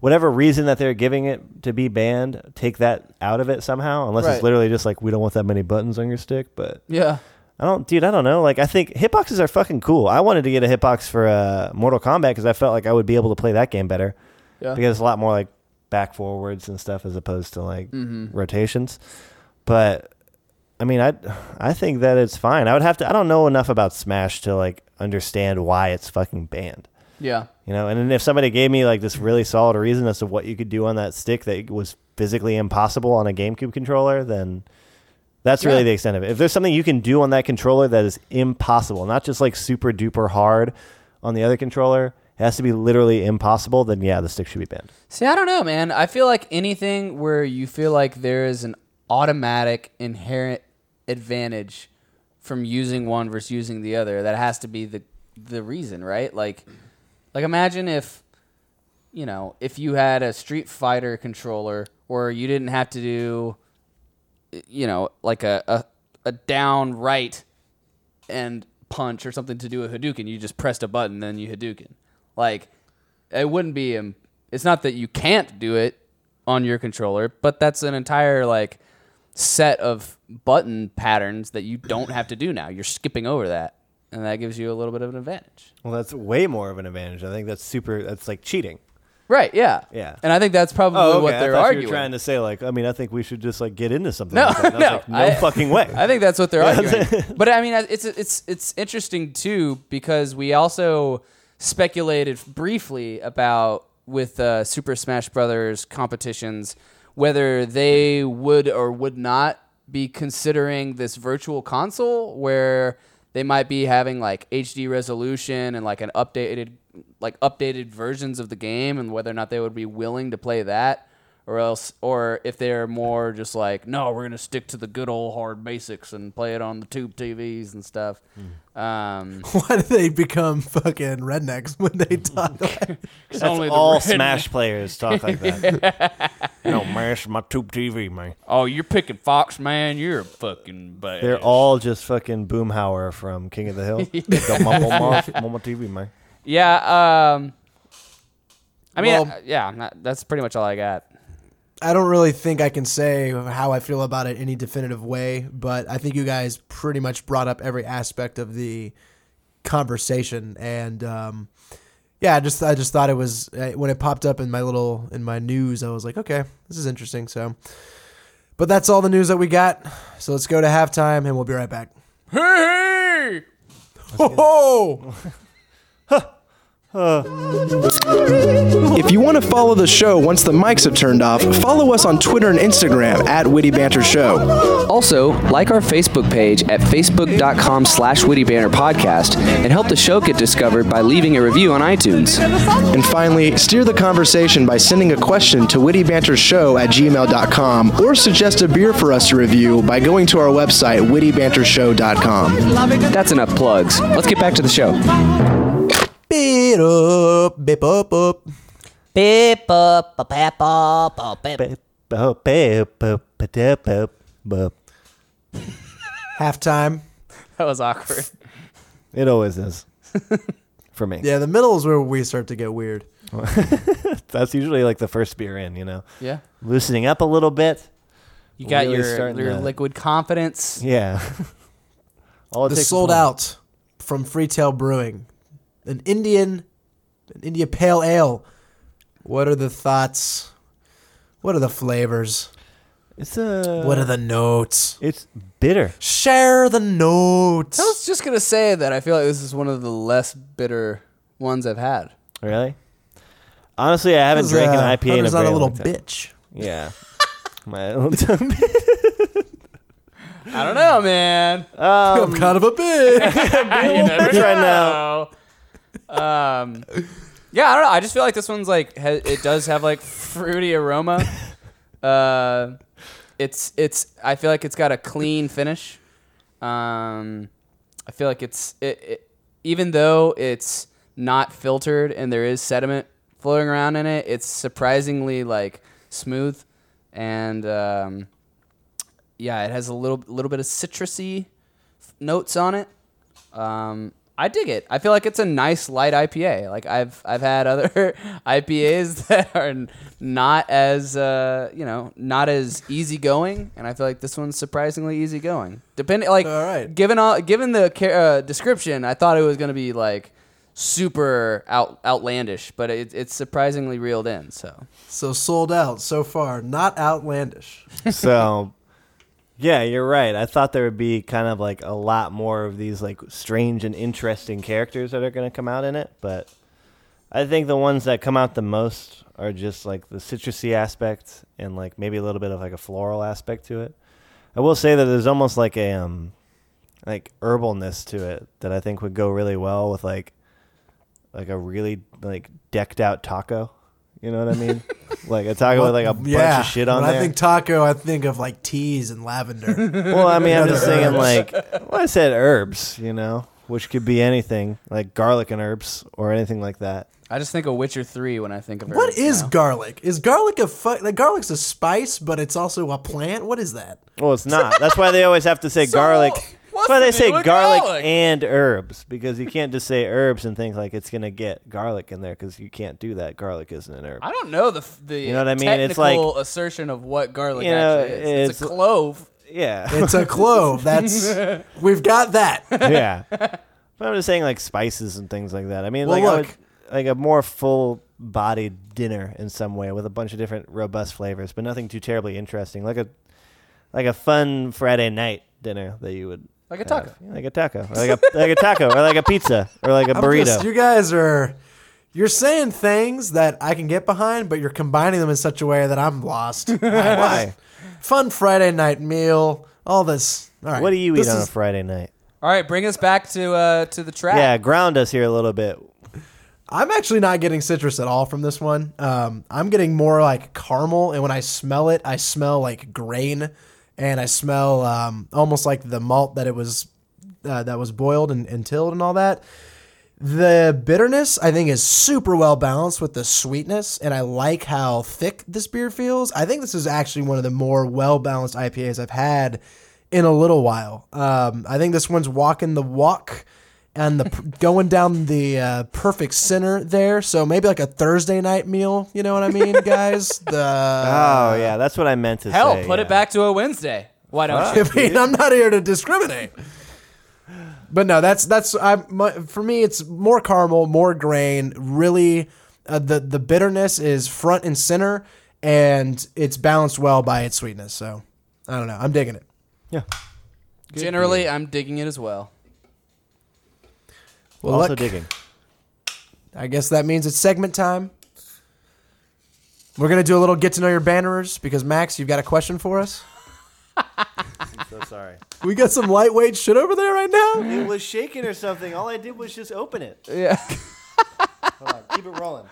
whatever reason that they're giving it to be banned take that out of it somehow unless Right. it's literally just like we don't want that many buttons on your stick but Yeah. I don't, dude. I don't know. Like, I think hitboxes are fucking cool. I wanted to get a hitbox for uh, Mortal Kombat because I felt like I would be able to play that game better Yeah. because it's a lot more like back forwards and stuff as opposed to like Mm-hmm. rotations. But I mean, I I think that it's fine. I would have to. I don't know enough about Smash to like understand why it's fucking banned. Yeah. You know, and then if somebody gave me like this really solid reason as to what you could do on that stick that was physically impossible on a GameCube controller, then that's really the extent of it. If there's something you can do on that controller that is impossible, not just like super duper hard on the other controller, it has to be literally impossible, then yeah, the stick should be banned. See, I don't know, man. I feel like anything where you feel like there is an automatic inherent advantage from using one versus using the other, that has to be the the reason, right? Like like imagine if you know, if you had a Street Fighter controller where you didn't have to do you know, like a a, a down right and punch or something to do a Hadouken, you just pressed a button then you Hadouken. Like it wouldn't be it's not that you can't do it on your controller, but that's an entire like set of button patterns that you don't have to do now. You're skipping over that, and that gives you a little bit of an advantage. Well, that's way more of an advantage. I think that's super. That's like cheating. Right? Yeah. Yeah. And I think that's probably Oh, okay. what I they're thought you arguing. were trying to say like, I mean, I think we should just like get into something. No, like that. And I was no, like, no I- fucking way. I think that's what they're arguing. but I mean, it's it's it's interesting too because we also speculated briefly about with uh, Super Smash Brothers competitions whether they would or would not be considering this virtual console where they might be having like HD resolution and like an updated like updated versions of the game and whether or not they would be willing to play that or else or if they're more just like no we're gonna stick to the good old hard basics and play it on the tube tvs and stuff um Why do they become fucking rednecks when they talk? Like, That's only all redneck. Smash players talk like that. no, man, it's my tube TV, man. oh you're picking fox man you're a fucking bad They're all just fucking Boomhauer from King of the Hill. Don't mumble my, mumble TV, man. Yeah um i mean Well- uh, yeah that- that's pretty much all i got I don't really think I can say how I feel about it any definitive way, but I think you guys pretty much brought up every aspect of the conversation, and um, yeah, I just I just thought it was uh, when it popped up in my little in my news, I was like, okay, this is interesting. So, but that's all the news that we got. So let's go to halftime, and we'll be right back. hey Ho ho! If you want to follow the show once the mics have turned off, follow us on Twitter and Instagram at Witty Banter Show. Also, like our Facebook page at facebook.com slash Witty Banter Podcast and help the show get discovered by leaving a review on iTunes. And finally, steer the conversation by sending a question to wittybantershow at gmail.com or suggest a beer for us to review by going to our website, wittybantershow.com. That's enough plugs. Let's get back to the show. Beep up, beep up, up. Beep up, a pap up, a beep. Halftime. that was awkward It always is. For me. Yeah, the middle is where we start to get weird. That's usually like the first beer in, you know? yeah Loosening up a little bit. you got Really your, starting your to- liquid confidence Yeah. All it The takes is sold one. out from Freetail Brewing, an Indian, an India Pale Ale. What are the thoughts? What are the flavors? It's a. What are the notes? It's bitter. Share the notes. I was just gonna say that I feel like this is one of the less bitter ones I've had. Really? Honestly, I haven't drank an Uh, IPA in a Hunter's very not a little long time. bitch. Yeah. My little tongue. I don't know, man. I'm kind of a bitch. You never right know. Um, yeah, I don't know. I just feel like this one's like ha- it does have like fruity aroma. Uh, it's it's. I feel like it's got a clean finish. Um, I feel like it's it, it even though it's not filtered and there is sediment floating around in it, it's surprisingly like smooth and um, yeah, it has a little little bit of citrusy notes on it. Um, I dig it. I feel like it's a nice light IPA. Like I've I've had other IPAs that are not as uh, you know not as easygoing, and I feel like this one's surprisingly easygoing. Depending like All right. given all given the uh, description, I thought it was gonna be like super out outlandish, but it, it's surprisingly reeled in. So so sold out so far. Not outlandish. so, yeah, you're right. I thought there would be kind of like a lot more of these like strange and interesting characters that are going to come out in it, but I think the ones that come out the most are just like the citrusy aspect and like maybe a little bit of like a floral aspect to it. I will say that there's almost like a um like herbalness to it that I think would go really well with like like a really like decked out taco. You know what I mean? like a taco with like a bunch of shit on when there. I think taco, I think of like teas and lavender. well, I mean, I'm just Other saying like well, I said herbs, you know, which could be anything like garlic and herbs or anything like that. I just think of Witcher Three when I think of what herbs is now. garlic? Is garlic a fu- like garlic's a spice, but it's also a plant? What is that? Well, it's not. That's why they always have to say So, garlic. That's what's why the they deal say with garlic, garlic? and herbs because you can't just say herbs and think like it's gonna get garlic in there because you can't do that. Garlic isn't an herb. I don't know the f- the You know what I mean? It's like- technical assertion of what garlic You know, actually is. It's, a it's- clove. Yeah, It's a clove. That's we've got that. yeah. But I'm just saying like spices and things like that. I mean, Well, like I look. would- like a more full-bodied dinner in some way with a bunch of different robust flavors, but nothing too terribly interesting. Like a like a fun Friday night dinner that you would Like a taco. Yeah, like a taco, or like a like a taco, or like a pizza, or like a I'm burrito. just- you guys are you're saying things that I can get behind, but you're combining them in such a way that I'm lost. Why? Fun Friday night meal, all this. All right. What do you eat This on a is- Friday night? All right, bring us back to uh to the track. Yeah, ground us here a little bit. I'm actually not getting citrus at all from this one. Um, I'm getting more like caramel, and when I smell it, I smell like grain, and I smell um, almost like the malt that it was uh, that was boiled and, and tilled and all that. The bitterness, I think, is super well balanced with the sweetness, and I like how thick this beer feels. I think this is actually one of the more well balanced IPAs I've had in a little while. Um, I think this one's walking the walk and the going down the uh, perfect center there. So maybe like a Thursday night meal. You know what I mean, guys? The oh yeah, that's what I meant to Hell, say. Hell, put yeah. it back to a Wednesday. Why don't you? I mean, I'm not here to discriminate. But no, that's that's I for me. It's more caramel, more grain. Really, uh, the the bitterness is front and center, and it's balanced well by its sweetness. So I don't know. I'm digging it. Yeah. Generally, I'm digging it as well. Well, also look, digging. I guess that means it's segment time. We're gonna do a little get to know your banners because Max, you've got a question for us. I'm So sorry. We got some lightweight shit over there right now. It was shaking or something. All I did was just open it. Yeah. Hold on, keep it rolling.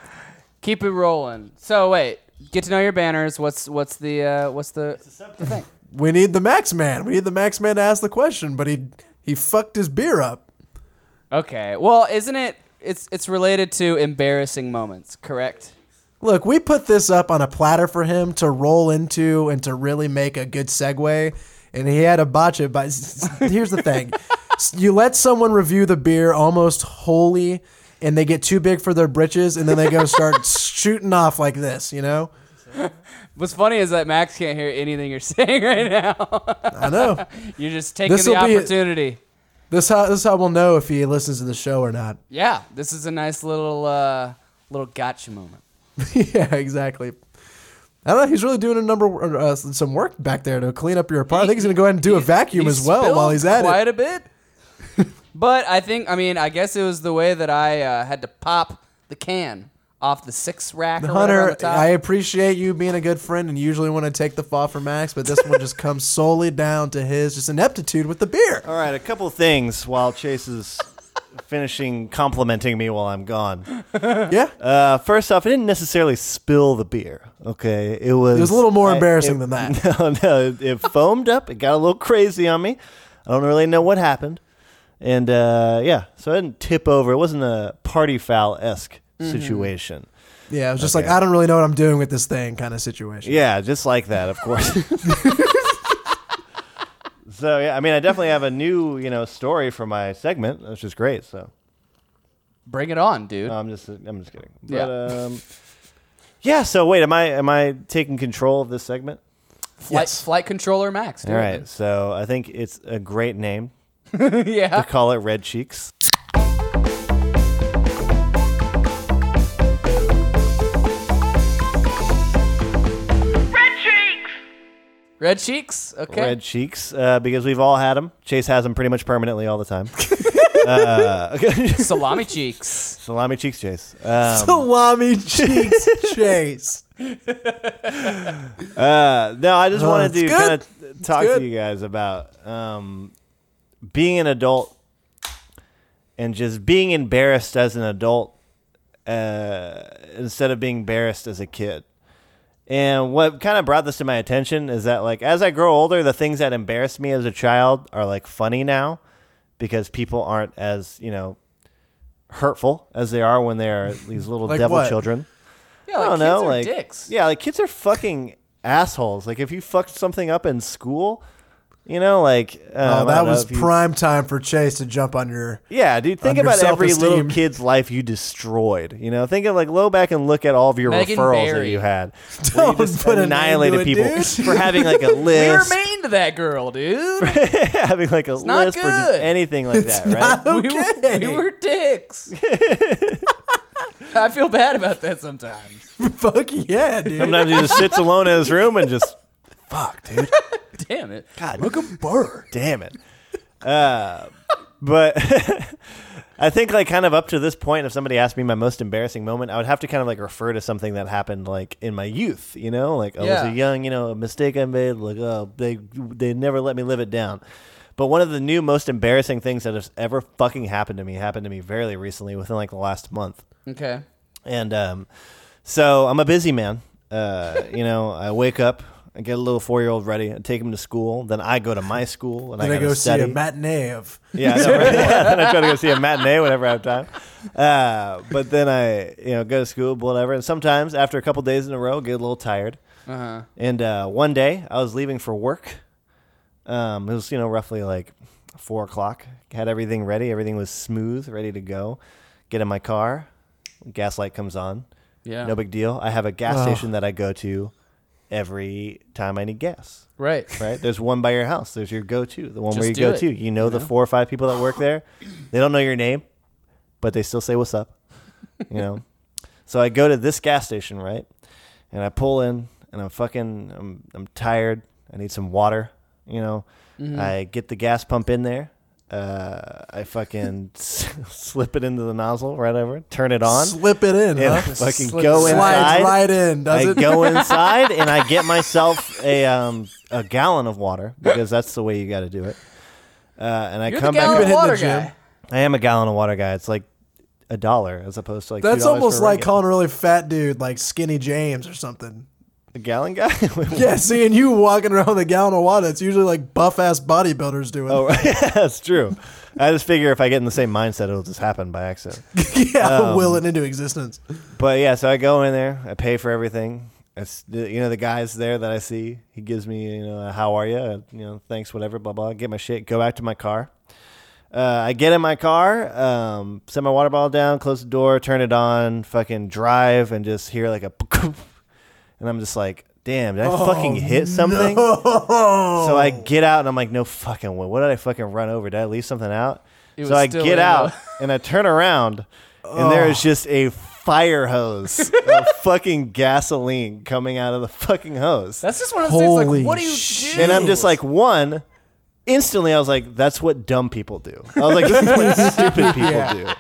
Keep it rolling. So wait, get to know your banners. What's what's the uh, what's the, the thing? We need the Max man. We need the Max man to ask the question, but he he fucked his beer up. Okay. Well, isn't it? It's it's related to embarrassing moments, correct? Look, we put this up on a platter for him to roll into and to really make a good segue, and he had to botch it. But here's the thing: you let someone review the beer almost wholly, and they get too big for their britches, and then they go start shooting off like this. You know? What's funny is that Max can't hear anything you're saying right now. I know. you're just taking This'll the be- opportunity. This how this how we'll know if he listens to the show or not. Yeah, this is a nice little uh, little gotcha moment. yeah, exactly. I don't know. He's really doing a number uh, some work back there to clean up your apartment. I think he's gonna go ahead and do a vacuum as well while he's at quite it. Quite a bit. but I think, I mean, I guess it was the way that I uh, had to pop the can off the six rack. Or whatever on Hunter, the top. I appreciate you being a good friend and usually want to take the fall for Max, but this one just comes solely down to his just ineptitude with the beer. All right, a couple things while Chase is finishing complimenting me while I'm gone. Yeah. Uh, first off, I didn't necessarily spill the beer. Okay, it was. It was a little more I- embarrassing it- than that. No, no, it, it foamed up. It got a little crazy on me. I don't really know what happened, and uh, yeah, so I didn't tip over. It wasn't a party foul esque Mm-hmm. situation. Yeah, it was just Okay. like, I don't really know what I'm doing with this thing kind of situation. Yeah, just like that, of course. so yeah, I mean, I definitely have a new, you know, story for my segment, which is great. So Bring it on, dude. no, I'm just, I'm just kidding. But, Yeah. um, yeah. So wait, am I, am I taking control of this segment? flight, yes. flight controller Max. Dude. All right. So I think it's a great name yeah. to call it Red Cheeks. Red cheeks. Okay. Red Cheeks, uh, because we've all had them. Chase has them pretty much permanently all the time. uh, Salami cheeks. salami cheeks, Chase. Um, Salami cheeks chase. Uh, no, I just Uh, wanted it's to good. kind of talk good. to you guys about um, being an adult and just being embarrassed as an adult uh, instead of being embarrassed as a kid. And what kind of brought this to my attention is that, like, as I grow older, the things that embarrassed me as a child are like funny now because people aren't as you know hurtful as they are when they are these little Like devil what? children. Yeah, I don't kids know, are like dicks. yeah, like kids are fucking assholes. Like if you fucked something up in school, you know, like um, Oh, that was prime time for Chase to jump on your. Yeah, dude. Think on your about every little self-esteem. kid's life you destroyed. You know, think of like go back and look at all of your Megan referrals that Barry. you had. where you Don't just put a name annihilated to it, people dude. for having like a We were list, mean to that girl, dude. having like a not list for just good. anything like that, right? We, were, we were dicks. I feel bad about that sometimes. Fuck yeah, dude. Sometimes he just sits alone in his room and just, fuck, dude. Damn it. God, look a bird. Damn it. Uh, but I think like kind of up to this point, if somebody asked me my most embarrassing moment, I would have to kind of like refer to something that happened like in my youth. You know, like I Yeah. was a young, you know, a mistake I made. Like oh, they they never let me live it down. But one of the new most embarrassing things that has ever fucking happened to me happened to me very recently, within like the last month. Okay. And um, so I'm a busy man. Uh, you know, I wake up, I get a little four year old ready, I take him to school. Then I go to my school and Then I I gotta go study. see a matinee of. Yeah, I know, right? yeah. Then I try to go see a matinee whenever I have time. Uh, but then I, you know, go to school, whatever. And sometimes after a couple days in a row, get a little tired. Uh huh. And uh, one day I was leaving for work. Um, it was, you know, roughly like four o'clock. Had everything ready. Everything was smooth, ready to go. Get in my car. Gas light comes on. Yeah. No big deal. I have a gas Oh. station that I go to every time I need gas. Right. Right? There's one by your house. There's your go-to, the one Just where you go it, to. You know the know? four or five people that work there. They don't know your name, but they still say what's up. You know. so I go to this gas station, right? And I pull in, and I'm fucking, I'm, I'm tired. I need some water. You know. Mm-hmm. I get the gas pump in there. Uh, I fucking slip it into the nozzle right over, turn it on, Slip it in, and huh? I fucking Slip- go inside. Slides right in, does I it? go inside and I get myself a um, a gallon of water because that's the way you got to do it. Uh, and I You're come the back. of hitting the water gym. guy. I am a gallon of water guy. It's like a dollar as opposed to like That's $2 almost for like calling a really fat dude like Skinny James or something. A gallon guy. Yeah, seeing you walking around with a gallon of water, it's usually like buff ass bodybuilders doing. oh, yeah, that's true. I just figure if I get in the same mindset, it'll just happen by accident. yeah, um, will it into existence. But yeah, so I go in there, I pay for everything. It's, you know, the guys there that I see, he gives me, you know, how are you? You know, thanks, whatever, blah, blah. Get my shit, go back to my car. Uh, I get in my car, um, set my water bottle down, close the door, turn it on, fucking drive, and just hear like a, and I'm just like, damn, did I oh, fucking hit something? So I get out and I'm like, no fucking way. What did I fucking run over? Did I leave something out? It so I get out the- and I turn around and there is just a fire hose of fucking gasoline coming out of the fucking hose. That's just one of those things. Like, what do you shit. do? And I'm just like, one, instantly I was like, that's what dumb people do. I was like, this is what stupid people do.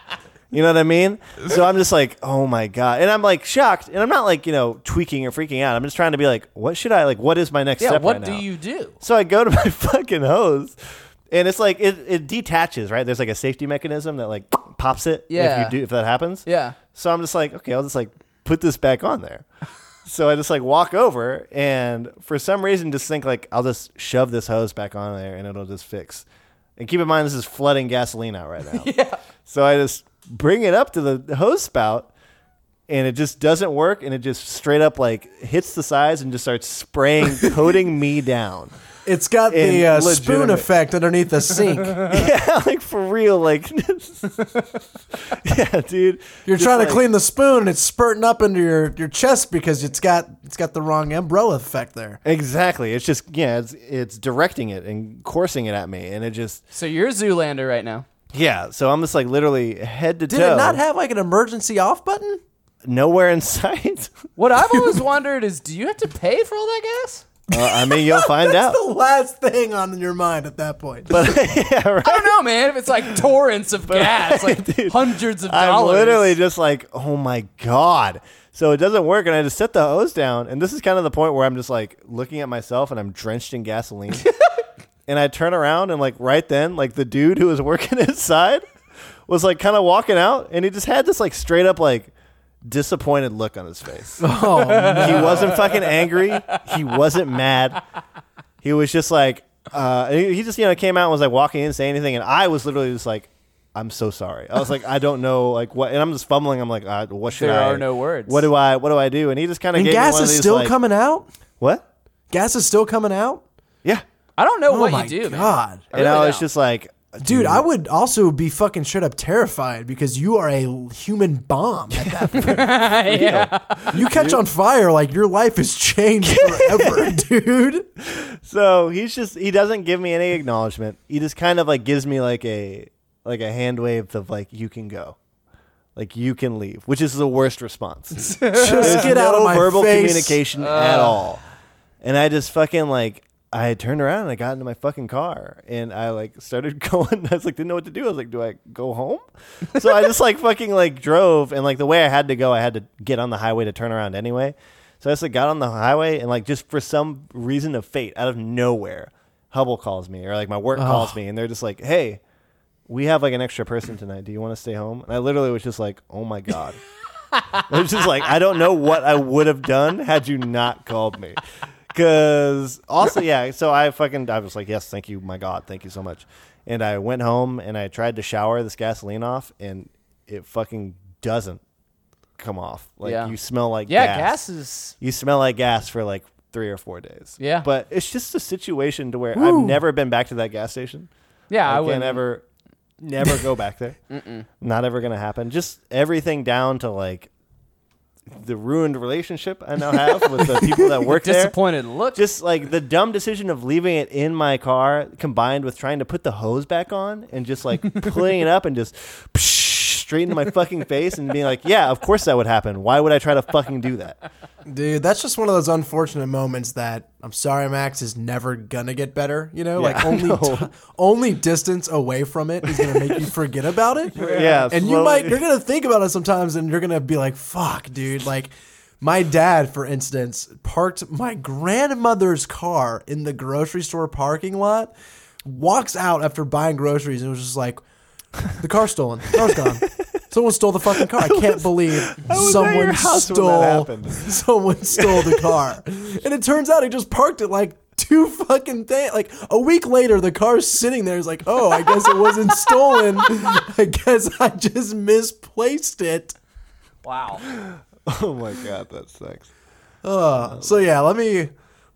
You know what I mean? So I'm just like, oh my god, and I'm like shocked, and I'm not like you know tweaking or freaking out. I'm just trying to be like, what should I like? What is my next yeah. step? What right do now? you do? So I go to my fucking hose, and it's like it, it detaches. Right? There's like a safety mechanism that like pops it. Yeah. If you do, if that happens. Yeah. So I'm just like, okay, I'll just like put this back on there. so I just like walk over, and for some reason, just think like I'll just shove this hose back on there, and it'll just fix. And keep in mind, this is flooding gasoline out right now. Yeah. So I just bring it up to the hose spout, and it just doesn't work, and it just straight up like hits the sides and just starts spraying, coating me down. It's got the uh, spoon effect underneath the sink. yeah, like for real, like yeah, dude. You're Just trying to clean the spoon, and it's spurting up into your, your chest because it's got it's got the wrong umbrella effect there. Exactly. It's just yeah, it's it's directing it and coursing it at me, and it just So you're Zoolander right now. Yeah. So I'm just like literally head to toe. Did toe. it not have like an emergency off button? nowhere in sight? What I've always wondered is, do you have to pay for all that gas? Uh, I mean, you'll find out. The last thing on your mind at that point. But yeah, right. I don't know, man. If it's like torrents of gas, like Dude, hundreds of I'm dollars. literally just like, oh my god. So it doesn't work, and I just set the hose down, and this is kind of the point where I'm just like looking at myself, and I'm drenched in gasoline, and I turn around, and like right then, like the dude who was working inside was like kind of walking out, and he just had this like straight up like disappointed look on his face. Oh, he wasn't fucking angry. He wasn't mad. He was just like, uh, he he just you know came out and was like walking in, saying anything, and I was literally just like, I'm so sorry. I was like, I don't know, like what, and I'm just fumbling. I'm like, uh, what should I do? There I? are no words. What do I? What do I do? And he just kind of and gave me gas one of is these, still like, coming out. What? Gas is still coming out. Yeah. I don't know Oh what my you do, man. god, I and I was don't. just like, dude, I would also be fucking straight up terrified because you are a human bomb. At that point. yeah. you catch on fire, like your life is changed forever, dude. So he's just he doesn't give me any acknowledgement. He just kind of like gives me like a like a hand wave of like you can go. Like you can leave, which is the worst response. Just There's get out of my verbal face. communication at all. And I just fucking like I turned around and I got into my fucking car and I like started going. I was like didn't know what to do. I was like, do I go home? so I just like fucking like drove and like the way I had to go, I had to get on the highway to turn around anyway. So I just like got on the highway and like just for some reason of fate, out of nowhere, Hubble calls me or like my work calls me and they're just like, hey. We have like an extra person tonight. Do you want to stay home? And I literally was just like, "Oh my god!" It was just like I don't know what I would have done had you not called me. Cause also yeah, so I fucking I was like, yes, thank you, my God, thank you so much. And I went home and I tried to shower this gasoline off, and it fucking doesn't come off. Like Yeah. you smell like Yeah, gas. gas is. You smell like gas for like three or four days. Yeah. but it's just a situation to where I've never been back to that gas station. Yeah, I, I, would can't ever, never go back there. Not ever gonna happen. Just everything down to like the ruined relationship I now have with the people that work there. Disappointed look. Just like the dumb decision of leaving it in my car, combined with trying to put the hose back on and just like pulling it up and just straight into my fucking face and being like, "Yeah, of course that would happen. Why would I try to fucking do that?" Dude, that's just one of those unfortunate moments that I'm sorry, Max is never gonna get better. You know, like Yeah, I only know. t- only distance away from it is gonna make you forget about it. Yeah, and you might you're gonna think about it sometimes, and you're gonna be like, "Fuck, dude!" Like my dad, for instance, parked my grandmother's car in the grocery store parking lot. Walks out after buying groceries and was just like, "The car's stolen. The car's gone." Someone stole the fucking car. I can't believe was at someone your house when that stole happened. someone stole the car. and it turns out he just parked it like two fucking days. Like a week later, the car's sitting there. He's like, oh, I guess it wasn't stolen. I guess I just misplaced it. wow. Oh my god, that sucks. Uh, so yeah, let me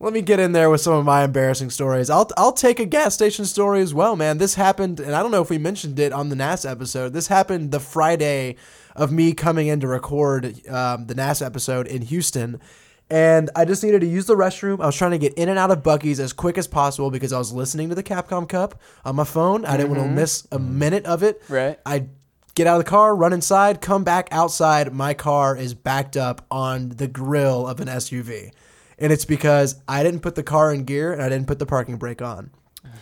let me get in there with some of my embarrassing stories. I'll I'll take a gas station story as well, man. This happened, and I don't know if we mentioned it on the NASA episode. This happened the Friday of me coming in to record um, the NASA episode in Houston. And I just needed to use the restroom. I was trying to get in and out of Buc-ee's as quick as possible because I was listening to the Capcom Cup on my phone. I didn't want to miss a minute of it. Right. I get out of the car, run inside, come back outside. My car is backed up on the grill of an SUV. And it's because I didn't put the car in gear and I didn't put the parking brake on.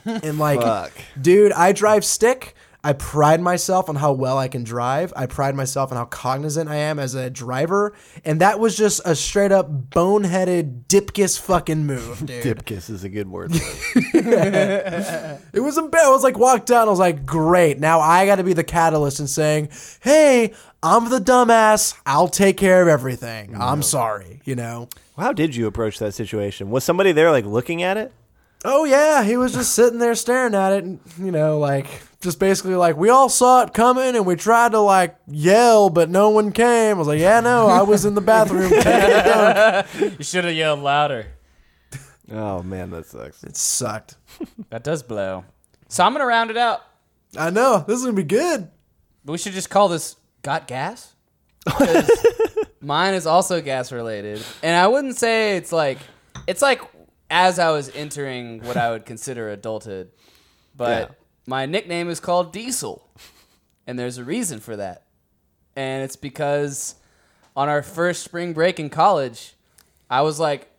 And like, Fuck. dude, I drive stick. I pride myself on how well I can drive. I pride myself on how cognizant I am as a driver. And that was just a straight up boneheaded dipkiss fucking move, dude. Dip kiss is a good word. For it. It was embarrassing. I was like, walked down. I was like, great. Now I got to be the catalyst in saying, hey, I'm the dumbass. I'll take care of everything. I'm sorry. You know? How did you approach that situation? Was somebody there like looking at it? Oh, yeah. He was just sitting there staring at it. And, you know, like, just basically like, we all saw it coming and we tried to, like, yell, but no one came. I was like, yeah, no, I was in the bathroom taking a dump. You should have yelled louder. Oh man, that sucks. It sucked. That does blow. So I'm gonna round it out. I know. This is going to be good. We should just call this "Got Gas." 'Cause Mine is also gas related, and I wouldn't say it's like it's like as I was entering what I would consider adulthood, but Yeah. my nickname is called Diesel, and there's a reason for that, and it's because on our first spring break in college, I was like,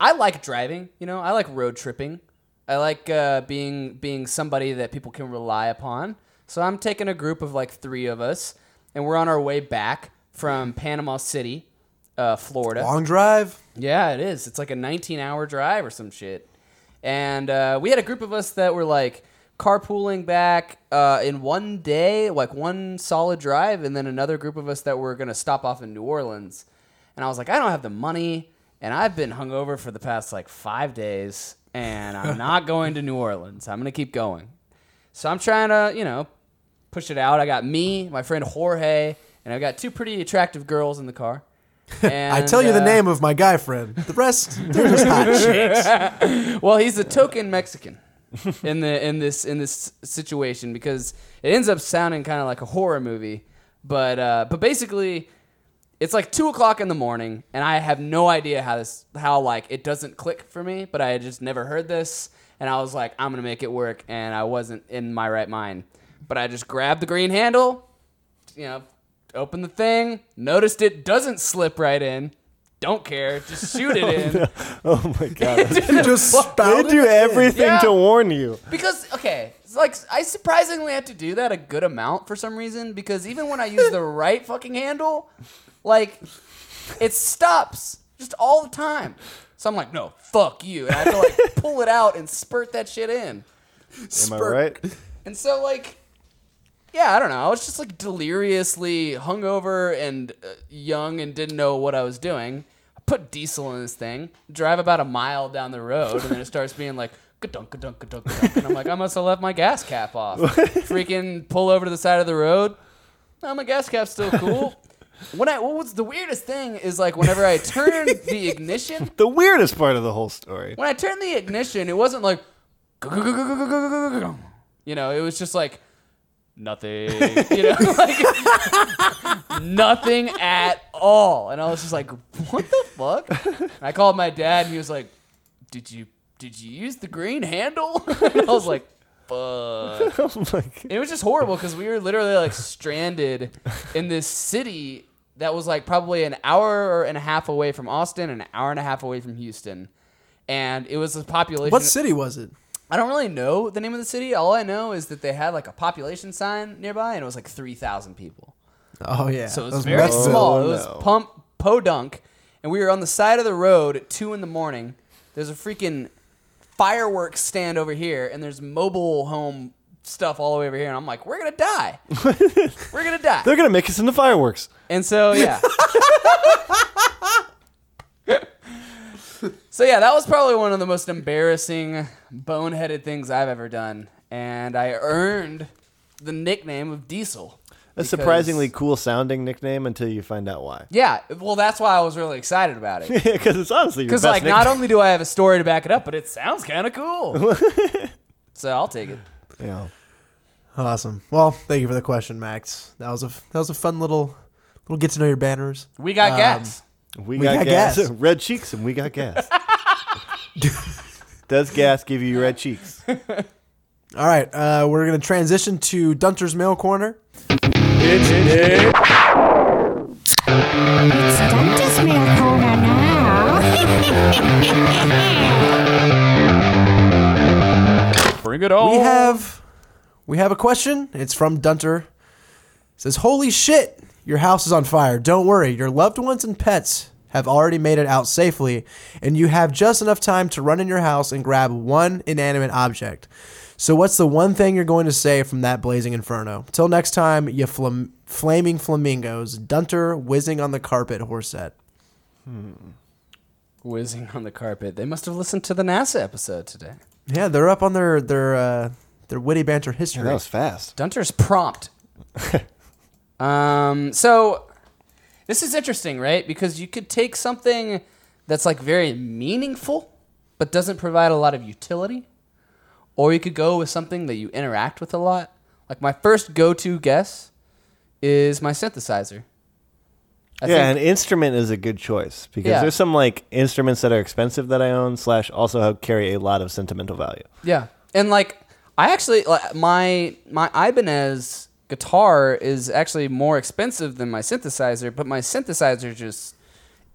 I like driving, you know, I like road tripping. I like uh, being being somebody that people can rely upon. So I'm taking a group of like three of us, and we're on our way back from Panama City, uh, Florida. Long drive. Yeah, it is. It's like a 19 hour drive or some shit. And uh, we had a group of us that were like carpooling back uh, in one day, like one solid drive, and then another group of us that were going to stop off in New Orleans. And I was like, I don't have the money, and I've been hungover for the past like five days, and I'm not going to New Orleans. I'm going to keep going. So I'm trying to, you know, push it out. I got me, my friend Jorge, and I've got two pretty attractive girls in the car. And, I tell you the uh, name of my guy friend. The rest, they're just hot chicks. Well, he's a token Mexican in the in this in this situation because it ends up sounding kind of like a horror movie, but uh, but basically, it's like two o'clock in the morning, and I have no idea how this how like it doesn't click for me, but I had just never heard this, and I was like, I'm gonna make it work, and I wasn't in my right mind, but I just grabbed the green handle, you know, opened the thing, noticed it doesn't slip right in. Don't care, just shoot it oh, in. Oh my god. just they do everything Yeah. to warn you. Because okay, it's like I surprisingly have to do that a good amount for some reason. Because even when I use the right fucking handle, like it stops just all the time. So I'm like, no, fuck you, and I have to like pull it out and spurt that shit in. Am I right? And so like, yeah, I don't know. I was just like deliriously hungover and uh, young and didn't know what I was doing. I put diesel in this thing, drive about a mile down the road, and then it starts being like. Ka-dunk, ka-dunk, ka-dunk, ka-dunk. And I'm like, I must have left my gas cap off. Freaking pull over to the side of the road. No, my gas cap's still cool. When I, what was the weirdest thing is like whenever I turned the ignition, The weirdest part of the whole story. when I turned the ignition, it wasn't like, you know, it was just like nothing, you know, like nothing at all. And I was just like, what the fuck? And I called my dad, and he was like, did you did you use the green handle? And I was like, fuck. Oh. It was just horrible because we were literally like stranded in this city that was like probably an hour and a half away from Austin, an hour and a half away from Houston, and it was a population. What city was it? I don't really know the name of the city. All I know is that they had like a population sign nearby, and it was like three thousand people. Oh yeah, So it was Those very small. Oh, It was no. pump podunk, and we were on the side of the road at two in the morning. There's a freaking fireworks stand over here, and there's mobile home stuff all the way over here, and I'm like, we're gonna die. we're gonna die. They're gonna make us into fireworks. And so yeah. so yeah, that was probably one of the most embarrassing, boneheaded things I've ever done, and I earned the nickname of Diesel. A surprisingly cool sounding nickname until you find out why. Yeah, well, that's why I was really excited about it. Because it's honestly Because best like, not only do I have a story to back it up, but it sounds kind of cool. so I'll take it. Yeah. Awesome. Well, thank you for the question, Max. That was a that was a fun little little get to know your banners. We got Um, gas. We, We got, got gas. gas. red cheeks and we got gas. Does gas give you red cheeks? All right, uh, we're gonna transition to Dunter's Mail Corner. It's Dungeon's Mail Corner now. Bring it on. We have we have a question. It's from Dunter. It says, "Holy shit, your house is on fire. Don't worry, your loved ones and pets have already made it out safely, and you have just enough time to run in your house and grab one inanimate object. So, what's the one thing you're going to say from that blazing inferno? Till next time, you flam- flaming flamingos, Dunter whizzing on the carpet, Horset. whizzing on the carpet. They must have listened to the NASA episode today. Yeah, they're up on their their uh, their witty banter history. that was fast. Dunter's prompt. um, so this is interesting, right? Because you could take something that's like very meaningful, but doesn't provide a lot of utility, or you could go with something that you interact with a lot. Like my first go-to guess is my synthesizer. I yeah, an instrument is a good choice because Yeah. there's some like instruments that are expensive that I own slash also have, carry a lot of sentimental value. Yeah, and like I actually like my my Ibanez guitar is actually more expensive than my synthesizer, but my synthesizer just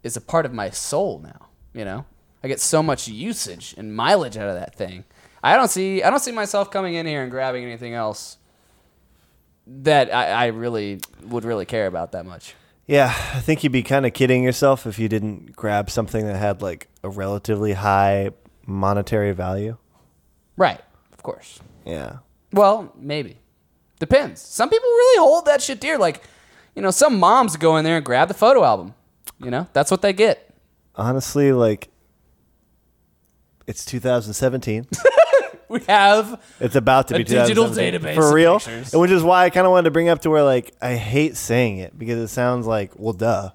is a part of my soul now. You know, I get so much usage and mileage out of that thing. I don't see I don't see myself coming in here and grabbing anything else that I, I really would really care about that much. Yeah, I think you'd be kind of kidding yourself if you didn't grab something that had like a relatively high monetary value. Right, of course. Yeah. Well, maybe. Depends. Some people really hold that shit dear. Like, you know, some moms go in there and grab the photo album. You know, that's what they get. Honestly, like it's 2017. We have It's about to A be digital 2017. database for real, pictures. which is why I kind of wanted to bring up to where like I hate saying it because it sounds like well, duh.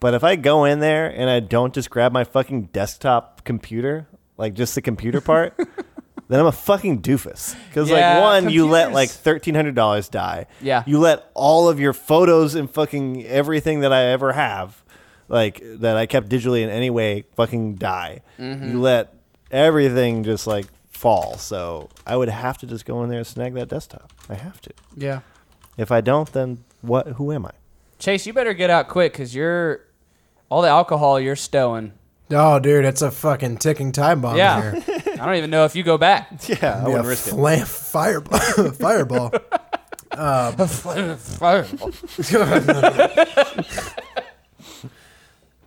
But if I go in there and I don't just grab my fucking desktop computer, like just the computer part, then I'm a fucking doofus. Because Yeah, like one, you let computers- like thirteen hundred dollars die. Yeah. you let all of your photos and fucking everything that I ever have, like that I kept digitally in any way, fucking die. Mm-hmm. You let everything just like fall. So I would have to just go in there and snag that desktop. I have to. Yeah. If I don't, then what? Who am I? Chase, you better get out quick because you're all the alcohol you're stowing. Oh, dude, it's a fucking ticking time bomb Yeah. here. I don't even know if you go back. Yeah, I wouldn't risk it. flam- fireball. fireball.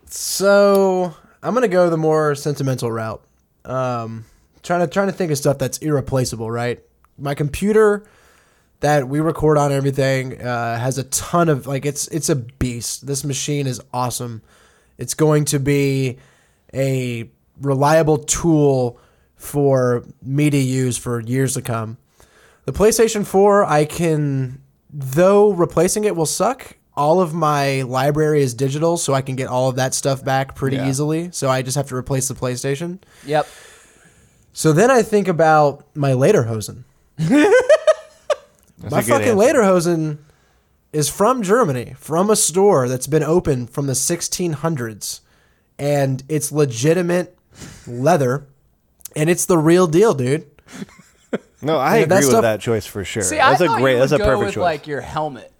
So I'm gonna go the more sentimental route. Um, trying to trying to think of stuff that's irreplaceable. Right, my computer that we record on everything uh, has a ton of like it's it's a beast. This machine is awesome. It's going to be a reliable tool for me to use for years to come. The PlayStation 4, I can, though replacing it will suck, all of my library is digital, so I can get all of that stuff back pretty Yeah. easily. So I just have to replace the PlayStation. Yep. So then I think about my Lederhosen. my fucking. Lederhosen is from Germany, from a store that's been open from the 1600s. And it's legitimate leather. And it's the real deal, dude. No, I Yeah, agree that with stuff- that choice for sure. See, that's I a thought great. you That's would a go perfect with choice. like your helmet,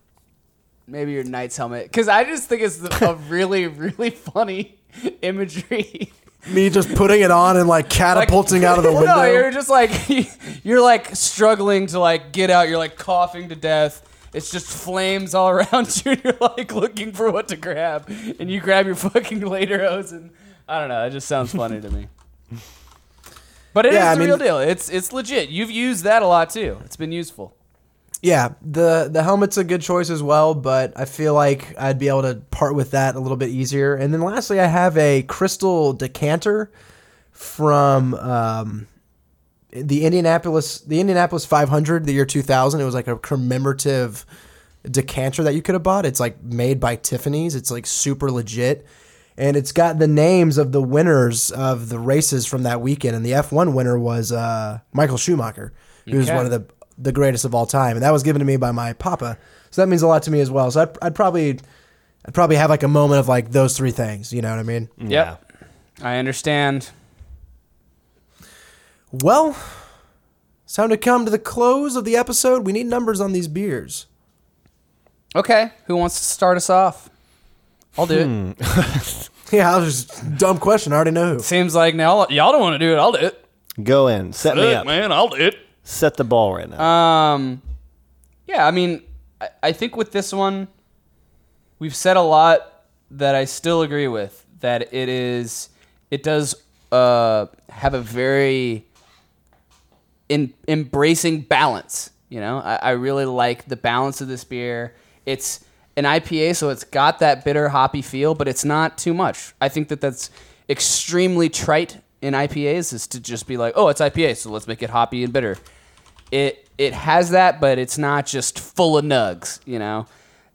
maybe your knight's helmet, because I just think it's the, a really, really funny imagery. Me just putting it on and like catapulting out of the window. No, you're just like you're like struggling to like get out. You're like coughing to death. It's just flames all around you. And you're like looking for what to grab, and you grab your fucking later hose, and I don't know. It just sounds funny to me. But it is Yeah, I the mean- real deal. It's it's legit. You've used that a lot too. It's been useful. Yeah, the the helmet's a good choice as well, but I feel like I'd be able to part with that a little bit easier. And then lastly, I have a crystal decanter from um, the Indianapolis the Indianapolis 500, the year 2000. It was like a commemorative decanter that you could have bought. It's like made by Tiffany's. It's like super legit. And it's got the names of the winners of the races from that weekend. And the F1 winner was uh, Michael Schumacher, who's Okay. one of the the greatest of all time. And that was given to me by my papa. So that means a lot to me as well. So I'd, I'd probably I'd probably have like a moment of like those three things. You know what I mean? Yep. I understand. Well, it's time to come to the close of the episode. We need numbers on these beers. Okay, who wants to start us off? I'll do Hmm. it. Yeah, that was just a dumb question. I already know who. Seems like now y'all don't want to do it. I'll do it. Go in, set me up, man, I'll do it. set the ball right now. Um, yeah, I mean, I, I think with this one, we've said a lot that I still agree with. That it is, it does uh, have a very in embracing balance. You know, I, I really like the balance of this beer. It's an IPA, so it's got that bitter hoppy feel, but it's not too much. I think that that's extremely trite in IPAs is to just be like, oh, it's IPA, so let's make it hoppy and bitter. It it has that, but it's not just full of nugs. You know,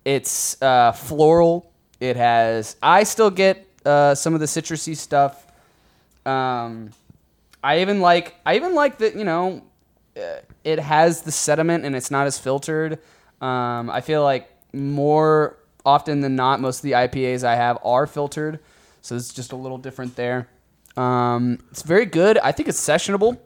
it's uh, floral. It has. I still get uh, some of the citrusy stuff. Um, I even like. I even like that. You know, uh, it has the sediment and it's not as filtered. Um, I feel like more often than not, most of the IPAs I have are filtered, so it's just a little different there. Um, it's very good. I think it's sessionable.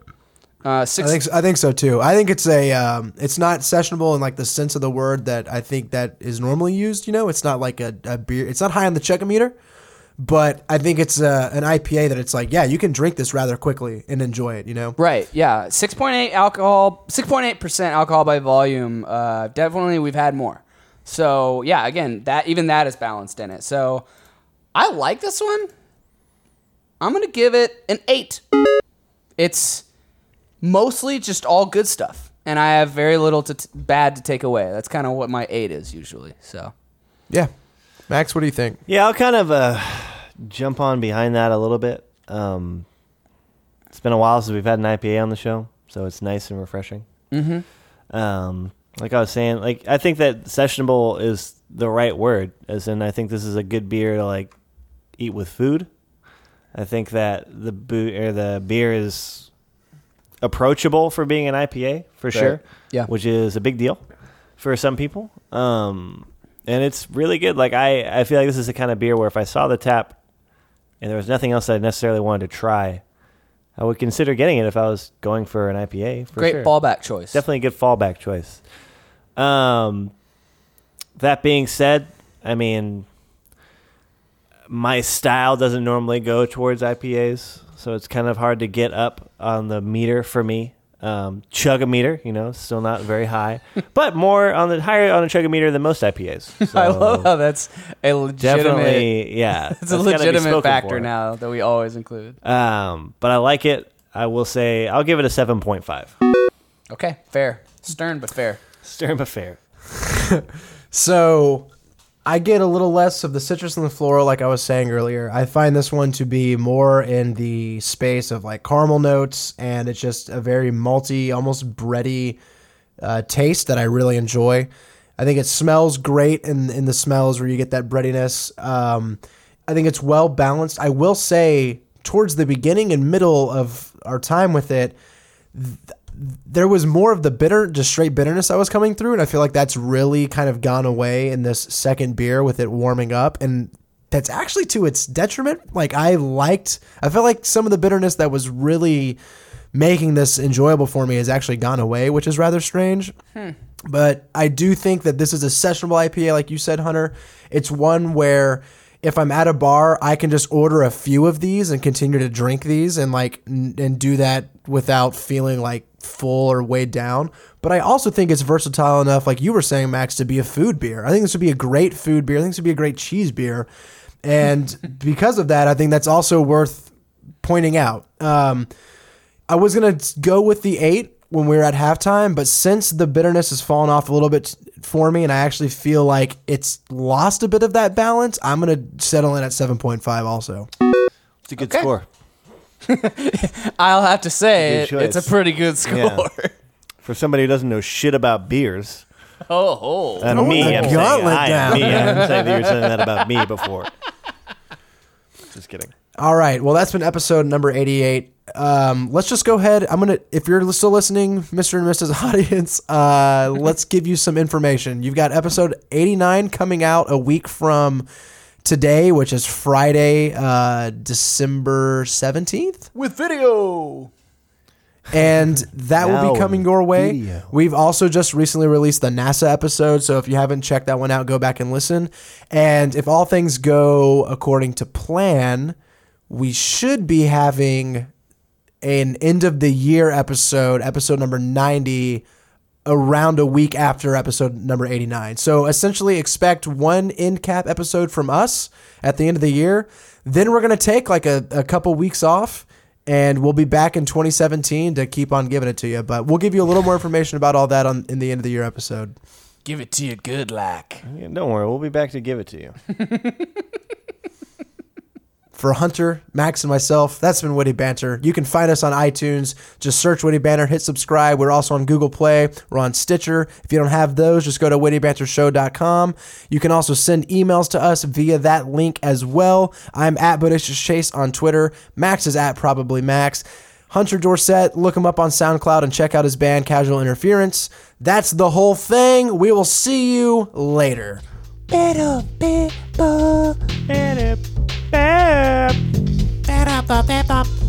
Uh, I think so, I think so too. I think it's a um, it's not sessionable in like the sense of the word that I think that is normally used. You know, it's not like a, a beer. It's not high on the checometer, but I think it's uh an IPA that it's like yeah, you can drink this rather quickly and enjoy it. You know, Right. Yeah. Six point eight alcohol. Six point eight percent alcohol by volume. Uh, definitely, we've had more. So yeah, again, that even that is balanced in it. So I like this one. I'm gonna give it an eight. It's mostly just all good stuff, and I have very little to t- bad to take away. That's kind of what my eight is usually. So Yeah. Max, what do you think? Yeah, I'll kind of uh, jump on behind that a little bit. Um, it's been a while since we've had an IPA on the show, so it's nice and refreshing. mm-hmm. Um, like I was saying, like I think that sessionable is the right word, as in I think this is a good beer to like eat with food. I think that the boo- or the beer is approachable for being an IPA for sure. Yeah. which is a big deal for some people. Um, and it's really good. Like I, I feel like this is the kind of beer where if I saw the tap and there was nothing else I necessarily wanted to try, I would consider getting it if I was going for an IPA. For great sure. fallback choice. Definitely a good fallback choice. Um, that being said, I mean, my style doesn't normally go towards IPAs, so it's kind of hard to get up on the meter for me. Um, chug a meter, you know, still not very high, but more on the higher on a chug a meter than most IPAs. I love how that's a legitimate. definitely, yeah, It's a that's gotta be legitimate factor for. now that we always include. Um, but I like it. I will say I'll give it a seven point five. Okay, fair, stern but fair. Stern but fair. So I get a little less of the citrus and the floral, like I was saying earlier. I find this one to be more in the space of like caramel notes, and it's just a very malty, almost bready uh, taste that I really enjoy. I think it smells great in in the smells where you get that breadiness. Um, I think it's well balanced. I will say towards the beginning and middle of our time with it, there was more of the bitter, just straight bitterness that was coming through, and I feel like that's really kind of gone away in this second beer with it warming up, and that's actually to its detriment. Like I liked, I felt like some of the bitterness that was really making this enjoyable for me has actually gone away, which is rather strange. Hmm. But I do think that this is a sessionable IPA, like you said, Hunter. It's one where if I'm at a bar, I can just order a few of these and continue to drink these and like n- and do that without feeling like full or weighed down. But I also think it's versatile enough, like you were saying, Max, to be a food beer. I think this would be a great food beer. I think this would be a great cheese beer. And because of that, I think that's also worth pointing out. Um, I was gonna go with the eight when we were at halftime, but since the bitterness has fallen off a little bit for me, and I actually feel like it's lost a bit of that balance, I'm gonna settle in at seven point five. Also, It's a good Okay. score. I'll have to say Good it, it's a choice. pretty good score. Yeah. For somebody who doesn't know shit about beers, oh, oh. uh, Throwing me, the I'm saying, gauntlet I, down. me, I'm saying that you were saying that about me before. Just kidding. all right. Well, that's been episode number eighty-eight. Um, let's just go ahead. I'm gonna, if you're still listening, Mr. and Mrs. Audience, uh, let's give you some information. You've got episode eighty-nine coming out a week from today, which is Friday, uh, December seventeenth. with video. and that will be coming your way. video. We've also just recently released the NASA episode, so if you haven't checked that one out, go back and listen. And if all things go according to plan, we should be having an end of the year episode, episode number 90 around a week after episode number 89. So essentially expect one end cap episode from us at the end of the year. Then we're going to take like a, a couple weeks off and we'll be back in 2017 to keep on giving it to you. But we'll give you a little more information about all that on in the end of the year episode. Give it to you good like. Yeah, don't worry, we'll be back to give it to you. For Hunter, Max, and myself, that's been Witty Banter. You can find us on iTunes. Just search Witty Banter, hit subscribe. We're also on Google Play. We're on Stitcher. If you don't have those, just go to wittybantershow.com. You can also send emails to us via that link as well. I'm at Bodacious Chase on Twitter. Max is at Probably Max. Hunter Dorset, look him up on SoundCloud and check out his band Casual Interference. That's the whole thing. We will see you later. Better people. Better people.